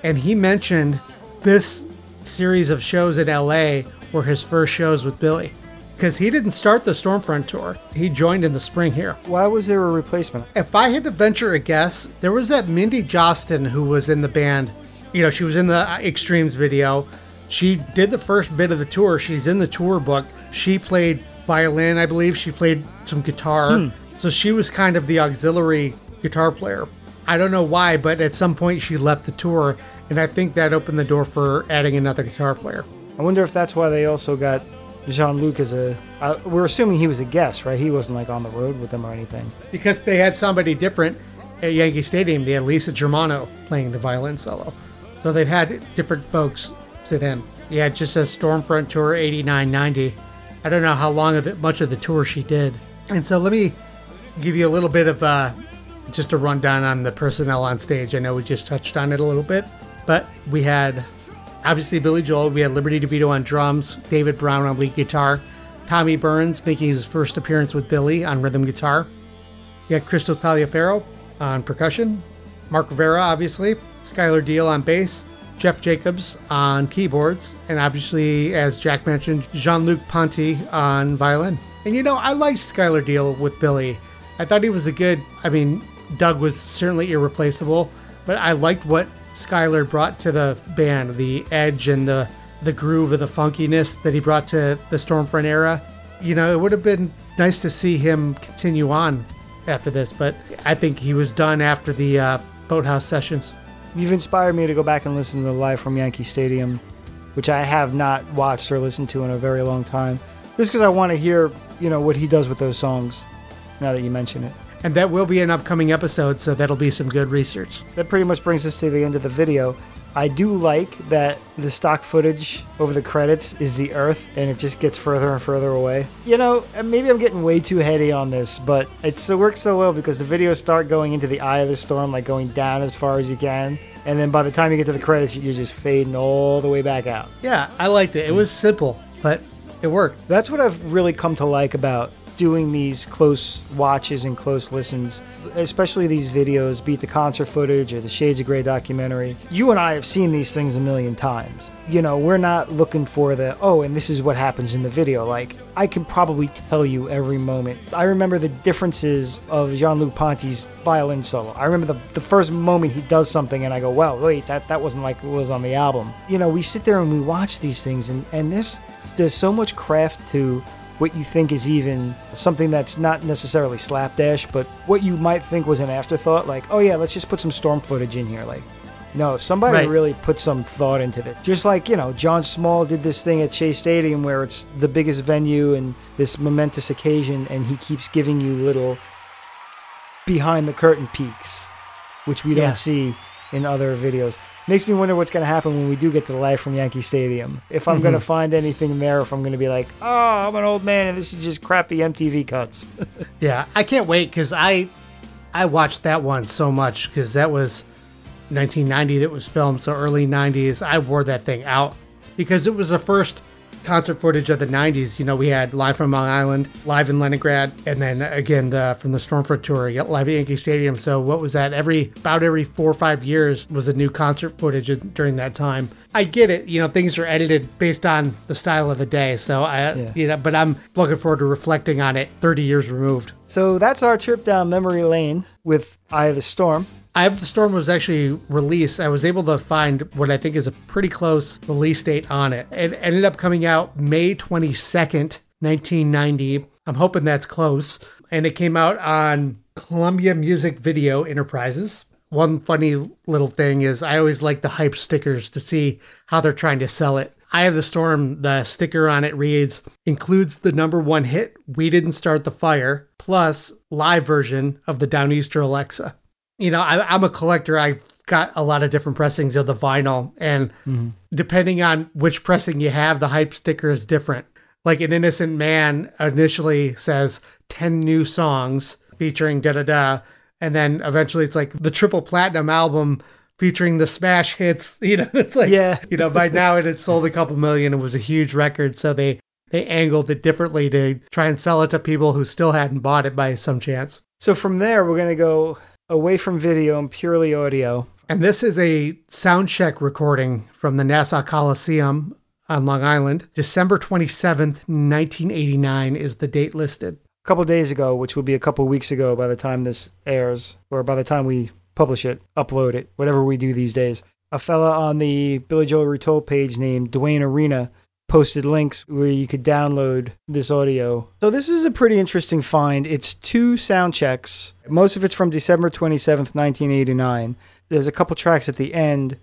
and he mentioned this series of shows in LA were his first shows with Billy. Because he didn't start the Stormfront tour, he joined in the spring here. Why was there a replacement? If I had to venture a guess, there was that Mindy Jostyn who was in the band. You know, she was in the uh, Extremes video. She did the first bit of the tour. She's in the tour book. She played violin, I believe. She played some guitar. Hmm. So she was kind of the auxiliary guitar player. I don't know why, but at some point she left the tour, and I think that opened the door for adding another guitar player. I wonder if that's why they also got Jean Luc as a. Uh, we're assuming he was a guest, right? He wasn't like on the road with them or anything. because they had somebody different at Yankee Stadium. They had Lisa Germano playing the violin solo. So they've had different folks sit in. Yeah, it just says Stormfront Tour 89 90. I don't know how long of it, much of the tour she did. And so let me give you a little bit of uh, just a rundown on the personnel on stage. I know we just touched on it a little bit, but we had obviously Billy Joel, we had Liberty DeVito on drums, David Brown on lead guitar, Tommy Byrnes making his first appearance with Billy on rhythm guitar. You got Crystal Taliaferro on percussion, Mark Rivera, obviously, Schuyler Deale on bass, Jeff Jacobs on keyboards, and obviously, as Jack mentioned, Jean Luc Ponty on violin. And you know, I liked Schuyler Deale with Billy. I thought he was a good, I mean, Doug was certainly irreplaceable, but I liked what Schuyler brought to the band the edge and the, the groove of the funkiness that he brought to the Stormfront era. You know, it would have been nice to see him continue on after this, but I think he was done after the uh, Boathouse sessions. You've inspired me to go back and listen to the live from Yankee Stadium, which I have not watched or listened to in a very long time. Just because I want to hear, you know, what he does with those songs. Now that you mention it, And that will be an upcoming episode, so that'll be some good research. That pretty much brings us to the end of the video. I do like that the stock footage over the credits is the Earth, and it just gets further and further away. You know, maybe I'm getting way too heady on this, but it's, it works so well because the videos start going into the eye of the storm, like going down as far as you can, and then by the time you get to the credits, you're just fading all the way back out. Yeah, I liked it. It was simple, but it worked. That's what I've really come to like about doing these close watches and close listens, especially these videos, beat the concert footage or the Shades of Grey documentary. You and I have seen these things a million times. You know, we're not looking for the, oh, and this is what happens in the video. Like, I can probably tell you every moment. I remember the differences of Jean Luc Ponty's violin solo. I remember the, the first moment he does something and I go, well, wait, that, that wasn't like it was on the album. You know, we sit there and we watch these things and, and there's, there's so much craft to what you think is even something that's not necessarily slapdash, but what you might think was an afterthought, like, oh yeah, let's just put some storm footage in here. Like, no, somebody Right. really put some thought into it. Just like, you know, Jon Small did this thing at Shea Stadium where it's the biggest venue and this momentous occasion, and he keeps giving you little behind the curtain peeks, which we Yeah. don't see in other videos. Makes me wonder what's going to happen when we do get to the live from Yankee Stadium. If I'm going to mhm. find anything there, if I'm going to be like, oh, I'm an old man and this is just crappy MTV cuts. Yeah, I can't wait because I I watched that one so much because that was 1990 that was filmed, so early 90s. I wore that thing out because it was the first concert footage of the 90s. You know, we had live from Long Island, live in Leningrad, and then again the, from the Stormfront tour, live at Yankee Stadium. So what was that? Every about every four or five years was a new concert footage during that time. I get it. You know, things are edited based on the style of the day. So I, Yeah. you know, but I'm looking forward to reflecting on it 30 years removed. so that's our trip down memory lane with Eye of the Storm. Of the Storm was actually released. I was able to find what I think is a pretty close release date on it. It ended up coming out May 22nd, 1990. I'm hoping that's close. And it came out on Columbia Music Video Enterprises. One funny little thing is I always like the hype stickers to see how they're trying to sell it. Eye of the Storm, the sticker on it reads, includes the number one hit, We Didn't Start the Fire, plus live version of the Downeaster Alexa you know, I, I'm a collector. I've got a lot of different pressings of the vinyl, and mm-hmm. depending on which pressing you have, the hype sticker is different. Like an innocent man initially says 10 new songs featuring da da da, and then eventually it's like the triple platinum album featuring the smash hits. You know, it's like, Yeah. you know, by now it had sold a couple million. It was a huge record. So they, they angled it differently to try and sell it to people who still hadn't bought it by some chance. So from there, we're going to go away from video and purely audio. And this is a sound check recording from the Nassau Coliseum on Long Island. December 27th, 1989 is the date listed. A couple days ago, which will be a couple weeks ago by the time this airs, or by the time we publish it, upload it, whatever we do these days. A fella on the Billy Joel Retold page named Dwayne Arena posted links where you could download this audio. So this is a pretty interesting find. It's two sound checks. Most of it's from December 27th, 1989. There's a couple tracks at the end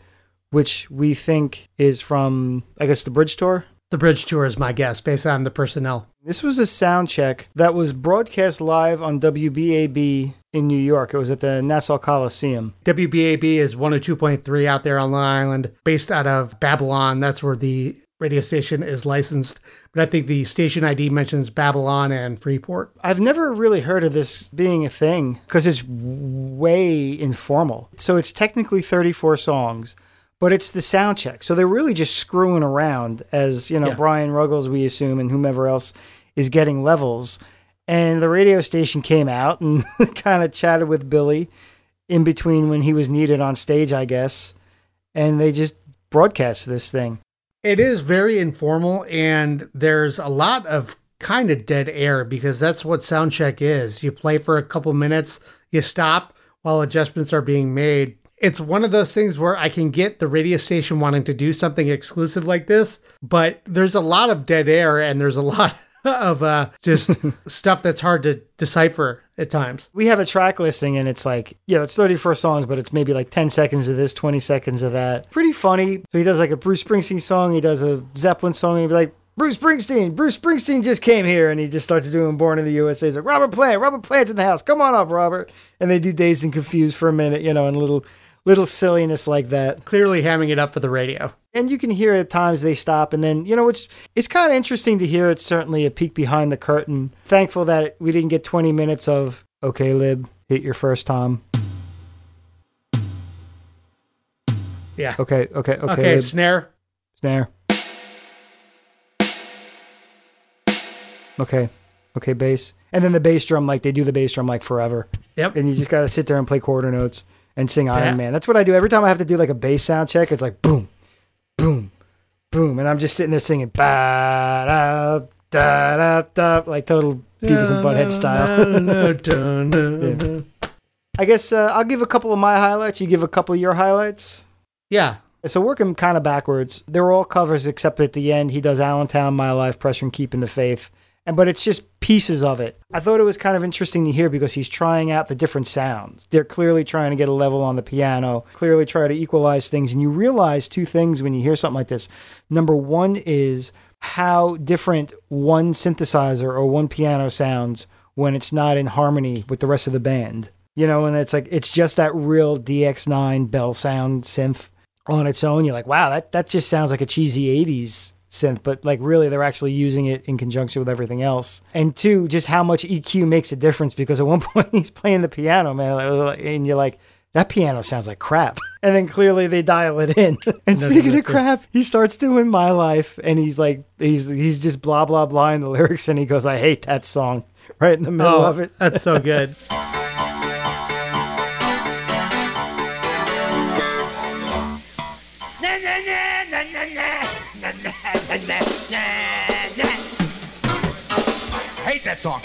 which we think is from I guess the Bridge Tour. The bridge tour is my guess based on the personnel. This was a sound check that was broadcast live on WBAB in New York. It was at the Nassau Coliseum. WBAB is 102.3 out there on Long Island, based out of Babylon. That's where the radio station is licensed. But I think the station ID mentions Babylon and Freeport. I've never really heard of this being a thing because it's way informal. So it's technically 34 songs, but it's the sound check. So they're really just screwing around as, you know, Yeah. Brian Ruggles, we assume, and whomever else is getting levels. And the radio station came out and kind of chatted with Billy in between when he was needed on stage, I guess. And they just broadcast this thing. It is very informal, and there's a lot of kind of dead air because that's what soundcheck is. You play for a couple minutes, you stop while adjustments are being made. It's one of those things where I can get the radio station wanting to do something exclusive like this, but there's a lot of dead air and there's a lot of uh, just stuff that's hard to decipher at times. we have a track listing and it's like, yeah, it's 34 songs, but it's maybe like 10 seconds of this, 20 seconds of that. Pretty funny. So he does like a Bruce Springsteen song, he does a Zeppelin song, and he'd be like, Bruce Springsteen, Bruce Springsteen just came here, and he just starts doing Born in the USA. He's like, Robert Plant, Robert Plant's in the house. Come on up, Robert. And they do Dazed and Confused for a minute, you know, and little little silliness like that. Clearly hamming it up for the radio. And you can hear at times they stop, and then you know it's it's kind of interesting to hear. It's certainly a peek behind the curtain. Thankful that we didn't get 20 minutes of okay, Lib, hit your first tom. Yeah. Okay, okay, okay, Okay, Lib, snare. snare. Okay, okay, bass, and then the bass drum like they do the bass drum like forever. Yep. and you just got to sit there and play quarter notes and sing Yeah. Iron Man. That's what I do every time I have to do like a bass sound check. It's like boom, boom, boom, and I'm just sitting there singing ba da da da da like total Beavis and Butthead style. I guess uh, I'll give a couple of my highlights. You give a couple of your highlights. yeah. So working kind of backwards, they're all covers except at the end he does Allentown, My Life, Pressure and Keeping the Faith. And but it's just pieces of it. I thought it was kind of interesting to hear because he's trying out the different sounds. They're clearly trying to get a level on the piano, clearly try to equalize things, and you realize two things when you hear something like this. Number one is how different one synthesizer or one piano sounds when it's not in harmony with the rest of the band. You know, and it's like it's just that real DX9 bell sound synth on its own. You're like, wow, that that just sounds like a cheesy 80s synth, but like really they're actually using it in conjunction with everything else. And two, just how much EQ makes a difference because at one point he's playing the piano, man, and you're like, that piano sounds like crap. And then clearly they dial it in. And speaking of crap, he starts doing My Life and he's like he's he's just blah blah blah in the lyrics and he goes, I hate that song. Right in the middle Oh, of it. that's so good. Hate that song.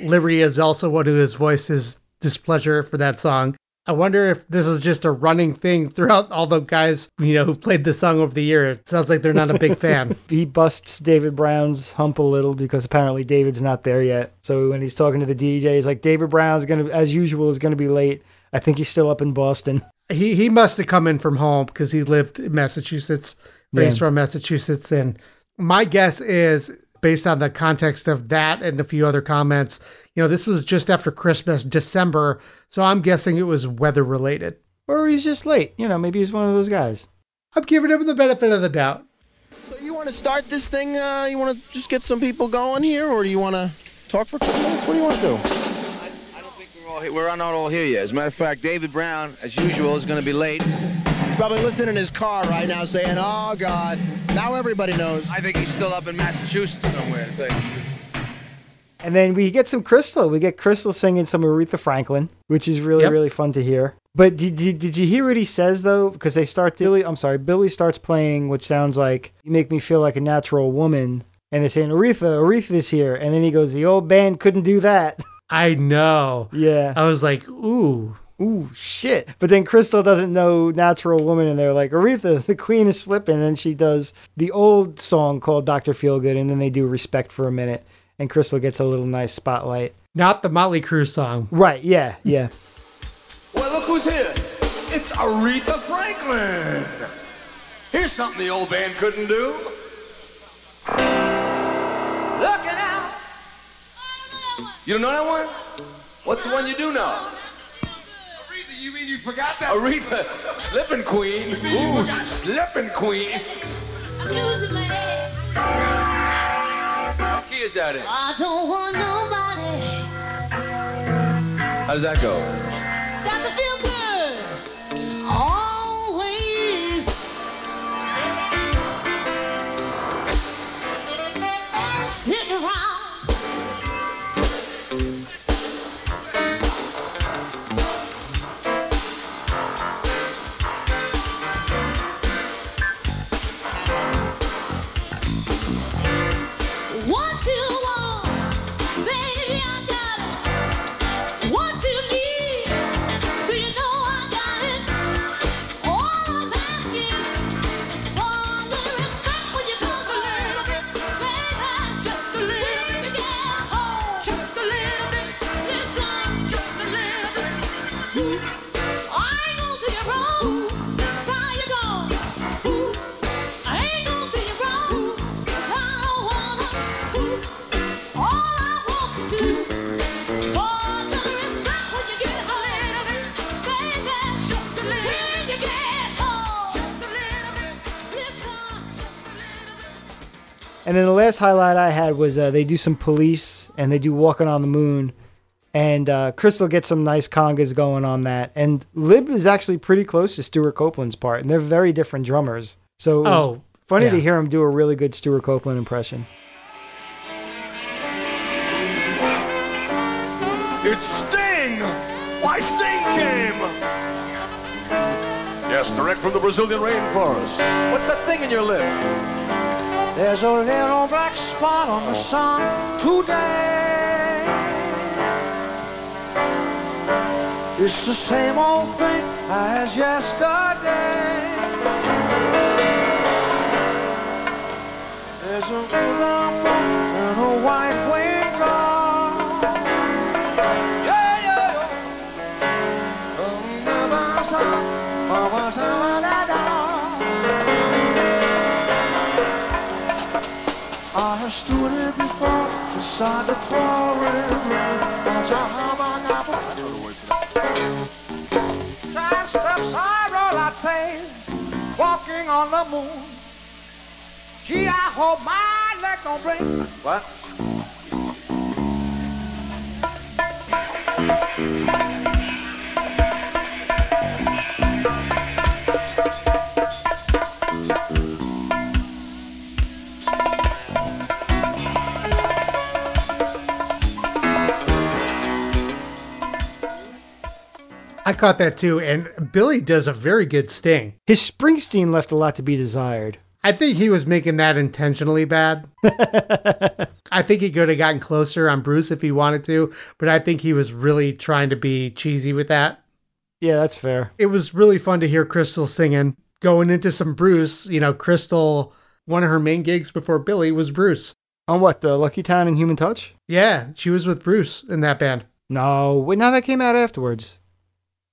Liberty is also one of his voices displeasure for that song. I wonder if this is just a running thing throughout all the guys, you know, who played the song over the year. It sounds like they're not a big fan. he busts David Brown's hump a little because apparently David's not there yet. So when he's talking to the DJ, he's like, David Brown's gonna, as usual, is gonna be late. I think he's still up in Boston. he he must have come in from home because he lived in Massachusetts, raised Yeah. from Massachusetts, and my guess is based on the context of that and a few other comments, you know, this was just after Christmas, December, so I'm guessing it was weather related. Or he's just late. You know, maybe he's one of those guys. I'm giving him the benefit of the doubt. So you want to start this thing? Uh, you want to just get some people going here, or do you want to talk for a couple minutes? What do you want to do? I don't think we're all here. We're not all here yet. As a matter of fact, David Brown, as usual, is going to be late. He's probably listening in his car right now, saying, "Oh God!" Now everybody knows. I think he's still up in Massachusetts somewhere. To tell you. And then we get some Crystal. We get Crystal singing some Aretha Franklin, which is really, Yep. really fun to hear. But did, did, did you hear what he says though? Because they start Billy. I'm sorry, Billy starts playing what sounds like "You Make Me Feel Like a Natural Woman," and they're saying Aretha, Aretha's here, and then he goes, "The old band couldn't do that." I know. yeah. I was like, ooh. Ooh, shit. But then Crystal doesn't know Natural Woman, and they're like, Aretha, the queen is slipping. And then she does the old song called Dr. Feelgood, and then they do Respect for a minute. And Crystal gets a little nice spotlight. Not the Motley Crue song. Right, yeah, yeah. Well, look who's here. It's Aretha Franklin. Here's something the old band couldn't do. Look Looking out. You don't know that one? What's the one you do know? Aretha, you mean you forgot that? Aretha, Slippin' Queen. Ooh, Slippin' Queen. What key is that in? I don't want nobody. How does that go? Got to feel good. Always. Sitting around. And last highlight I had was uh, they do some police and they do Walking on the Moon. And uh, Crystal gets some nice congas going on that. And Lib is actually pretty close to Stewart Copeland's part. And they're very different drummers. So it was Oh, funny to hear him do a really good Stewart Copeland impression. It's Sting! Why Sting came! Yes, direct from the Brazilian rainforest. What's that thing in your lip? There's a little black spot on the sun today. It's the same old thing as yesterday. There's a little moon and a white I roll, I take, walking on the moon. Gee, I hope my leg don't break. What? Caught that too, and Billy does a very good sting. His Springsteen left a lot to be desired. I think he was making that intentionally bad. I think he could have gotten closer on Bruce if he wanted to, but I think he was really trying to be cheesy with that. Yeah, that's fair. It was really fun to hear Crystal singing. Going into some Bruce, you know, Crystal, one of her main gigs before Billy was Bruce. On what, the Lucky Town and Human Touch? Yeah, she was with Bruce in that band. No, wait, now that came out afterwards.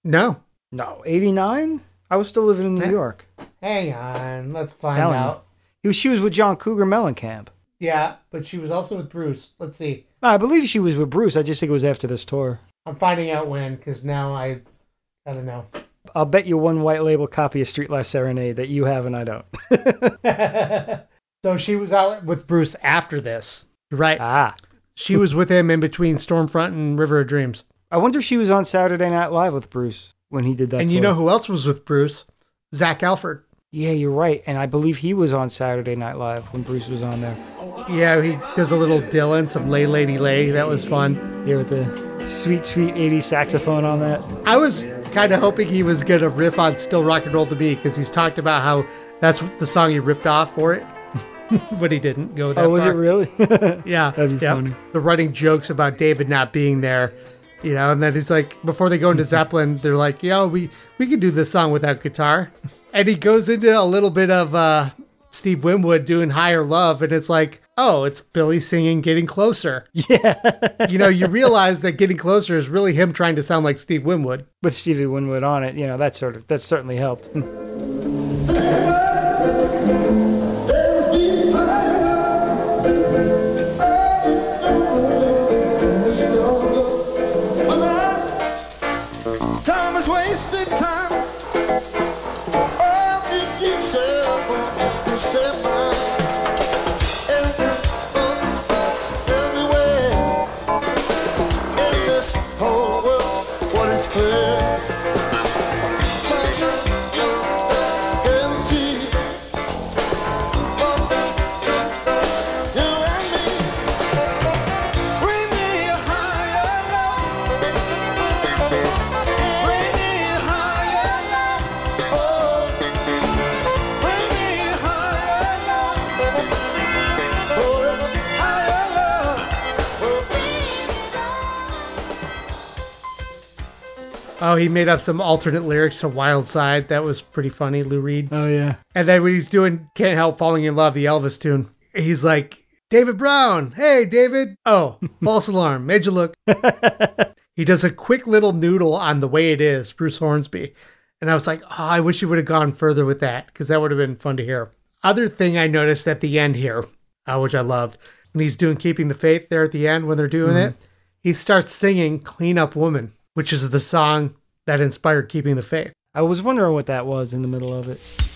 No. No, 89? I was still living in New? York. Hang on, let's find Telling you. out. He was, she was with John Cougar Mellencamp. Yeah, but she was also with Bruce. Let's see. I believe she was with Bruce. I just think it was after this tour. I'm finding out when because now I, I don't know. I'll bet you one white label copy of Street Life Serenade that you have and I don't. So she was out with Bruce after this, right? ah. She was with him in between Stormfront and River of Dreams. I wonder if she was on Saturday Night Live with Bruce when he did that. and you know who else was with Bruce? Zach Alford. Yeah, you're right. And I believe he was on Saturday Night Live when Bruce was on there. Yeah, he does a little Dylan, some Lay Lady Lay. That was fun. Yeah, with the sweet, sweet 80s saxophone on that. I was kind of hoping he was going to riff on Still Rock and Roll to Me because he's talked about how that's the song he ripped off for it. but he didn't go that Oh, was far. it really? Yeah. That'd be yeah. funny. The running jokes about David not being there, you know, and then he's like, before they go into Zeppelin, they're like, yo, we, we could do this song without guitar. And he goes into a little bit of uh, Steve Winwood doing Higher Love, and it's like, oh, it's Billy singing Getting Closer. Yeah. You know, you realize that Getting Closer is really him trying to sound like Steve Winwood. With Stevie Winwood on it, you know, that sort of, that certainly helped. Oh, he made up some alternate lyrics to Wild Side. That was pretty funny, Lou Reed. Oh, yeah. And then when he's doing Can't Help Falling in Love, the Elvis tune, he's like, David Brown, hey, David. Oh, false alarm, made you look. he does a quick little noodle on the way it is, Bruce Hornsby. And I was like, oh, I wish he would have gone further with that because that would have been fun to hear. Other thing I noticed at the end here, uh, which I loved, when he's doing Keeping the Faith there at the end when they're doing it, he starts singing Clean Up Woman, which is the song that inspired Keeping the Faith. I was wondering what that was in the middle of it.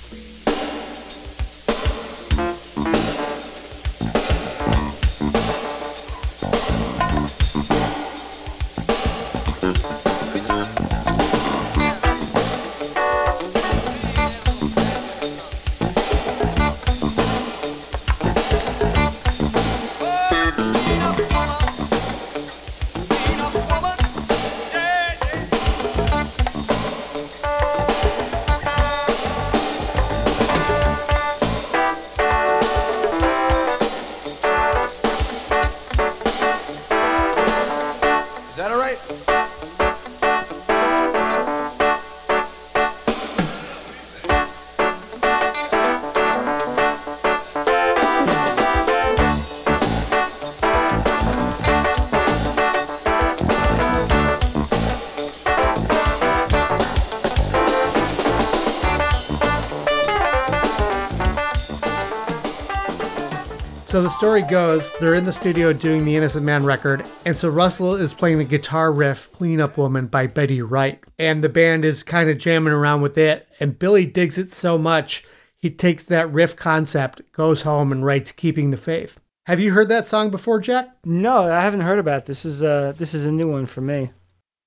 So the story goes they're in the studio doing the Innocent Man record, and so Russell is playing the guitar riff Clean Up Woman by Betty Wright. And the band is kind of jamming around with it, and Billy digs it so much, he takes that riff concept, goes home, and writes Keeping the Faith. Have you heard that song before, Jack? No, I haven't heard about it. this. Is uh this is a new one for me,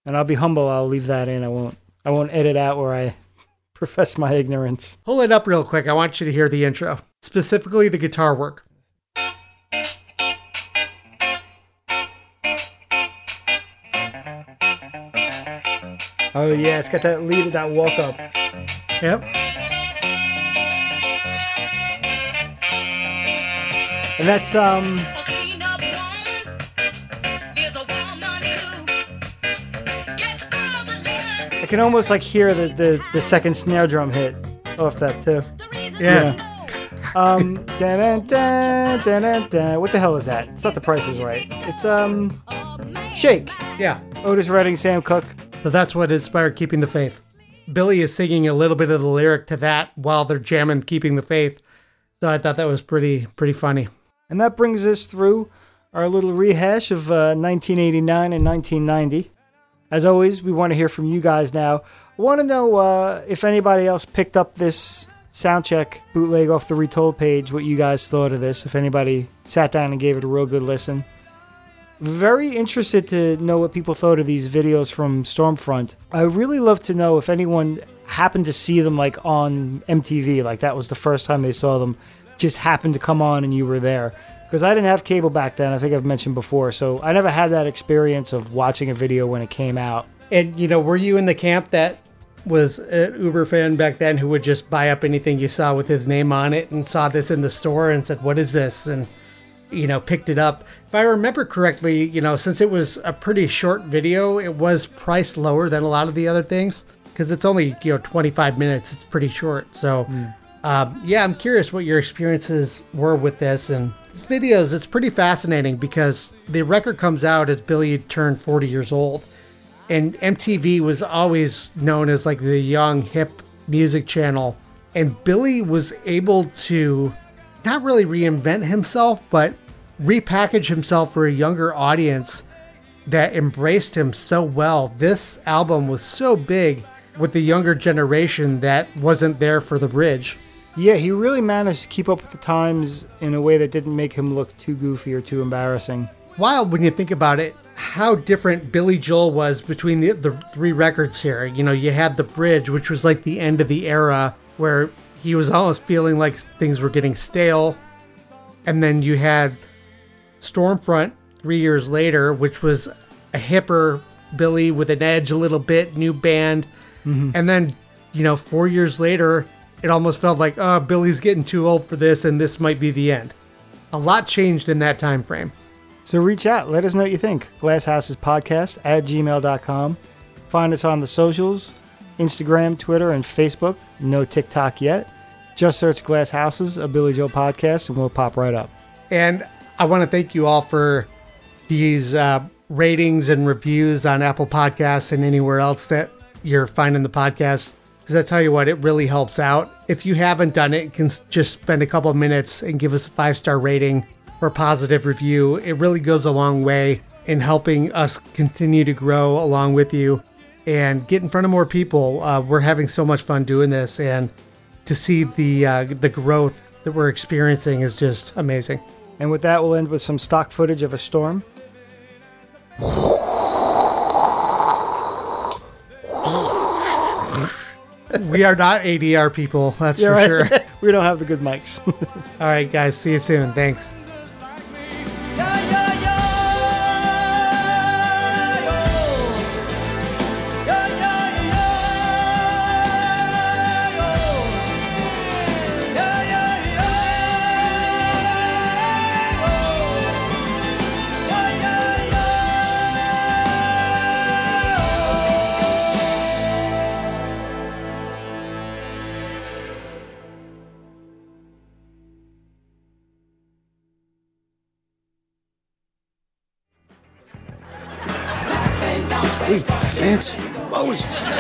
and I'll be humble. I'll leave that in. I won't. I won't edit out where I profess my ignorance. Pull it up real quick. I want you to hear the intro, specifically the guitar work. Oh yeah, it's got that lead, that walk up. Yep. And that's um. I can almost like hear the, the, the second snare drum hit off that too. Yeah. Um. dun, dun, dun, dun, dun, dun. What the hell is that? It's not The Price is Right. It's um. Shake. Yeah. Otis Redding, Sam Cooke. So that's what inspired Keeping the Faith. Billy is singing a little bit of the lyric to that while they're jamming Keeping the Faith. So I thought that was pretty pretty funny. And that brings us through our little rehash of uh, 1989 and 1990. As always, we want to hear from you guys now. I want to know uh, if anybody else picked up this soundcheck bootleg off the Retold page, what you guys thought of this, if anybody sat down and gave it a real good listen. Very interested to know what people thought of these videos from Stormfront. I really love to know if anyone happened to see them like on MTV, like that was the first time they saw them, just happened to come on and you were there. Because I didn't have cable back then, I think I've mentioned before, so I never had that experience of watching a video when it came out. And you know, were you in the camp that was an Uber fan back then who would just buy up anything you saw with his name on it and saw this in the store and said, "What is this?" and you know, picked it up. If I remember correctly, you know, since it was a pretty short video, it was priced lower than a lot of the other things because it's only you know 25 minutes. It's pretty short. So, um, yeah, I'm curious what your experiences were with this and videos. It's pretty fascinating because the record comes out as Billy turned 40 years old, and MTV was always known as like the young hip music channel, and Billy was able to not really reinvent himself, but repackage himself for a younger audience that embraced him so well. This album was so big with the younger generation that wasn't there for the bridge. Yeah, he really managed to keep up with the times in a way that didn't make him look too goofy or too embarrassing. Wild when you think about it, how different Billy Joel was between the, the three records here. You know, you had The Bridge, which was like the end of the era where he was almost feeling like things were getting stale. And then you had Stormfront three years later, which was a hipper Billy with an edge a little bit, new band. Mm-hmm. And then, you know, four years later, it almost felt like, oh, Billy's getting too old for this and this might be the end. A lot changed in that time frame. So reach out. Let us know what you think. Glasshouses Podcast at gmail.com. Find us on the socials Instagram, Twitter, and Facebook. No TikTok yet. Just search Glass Houses, a Billy Joe podcast, and we'll pop right up. And I want to thank you all for these uh, ratings and reviews on Apple Podcasts and anywhere else that you're finding the podcast. Because I tell you what, it really helps out. If you haven't done it, you can just spend a couple minutes and give us a five star rating or positive review. It really goes a long way in helping us continue to grow along with you and get in front of more people. Uh, we're having so much fun doing this, and to see the uh, the growth that we're experiencing is just amazing. And with that, we'll end with some stock footage of a storm. we are not ADR people, that's Yeah, for right. sure. we don't have the good mics. All right, guys, see you soon. Thanks. Moses.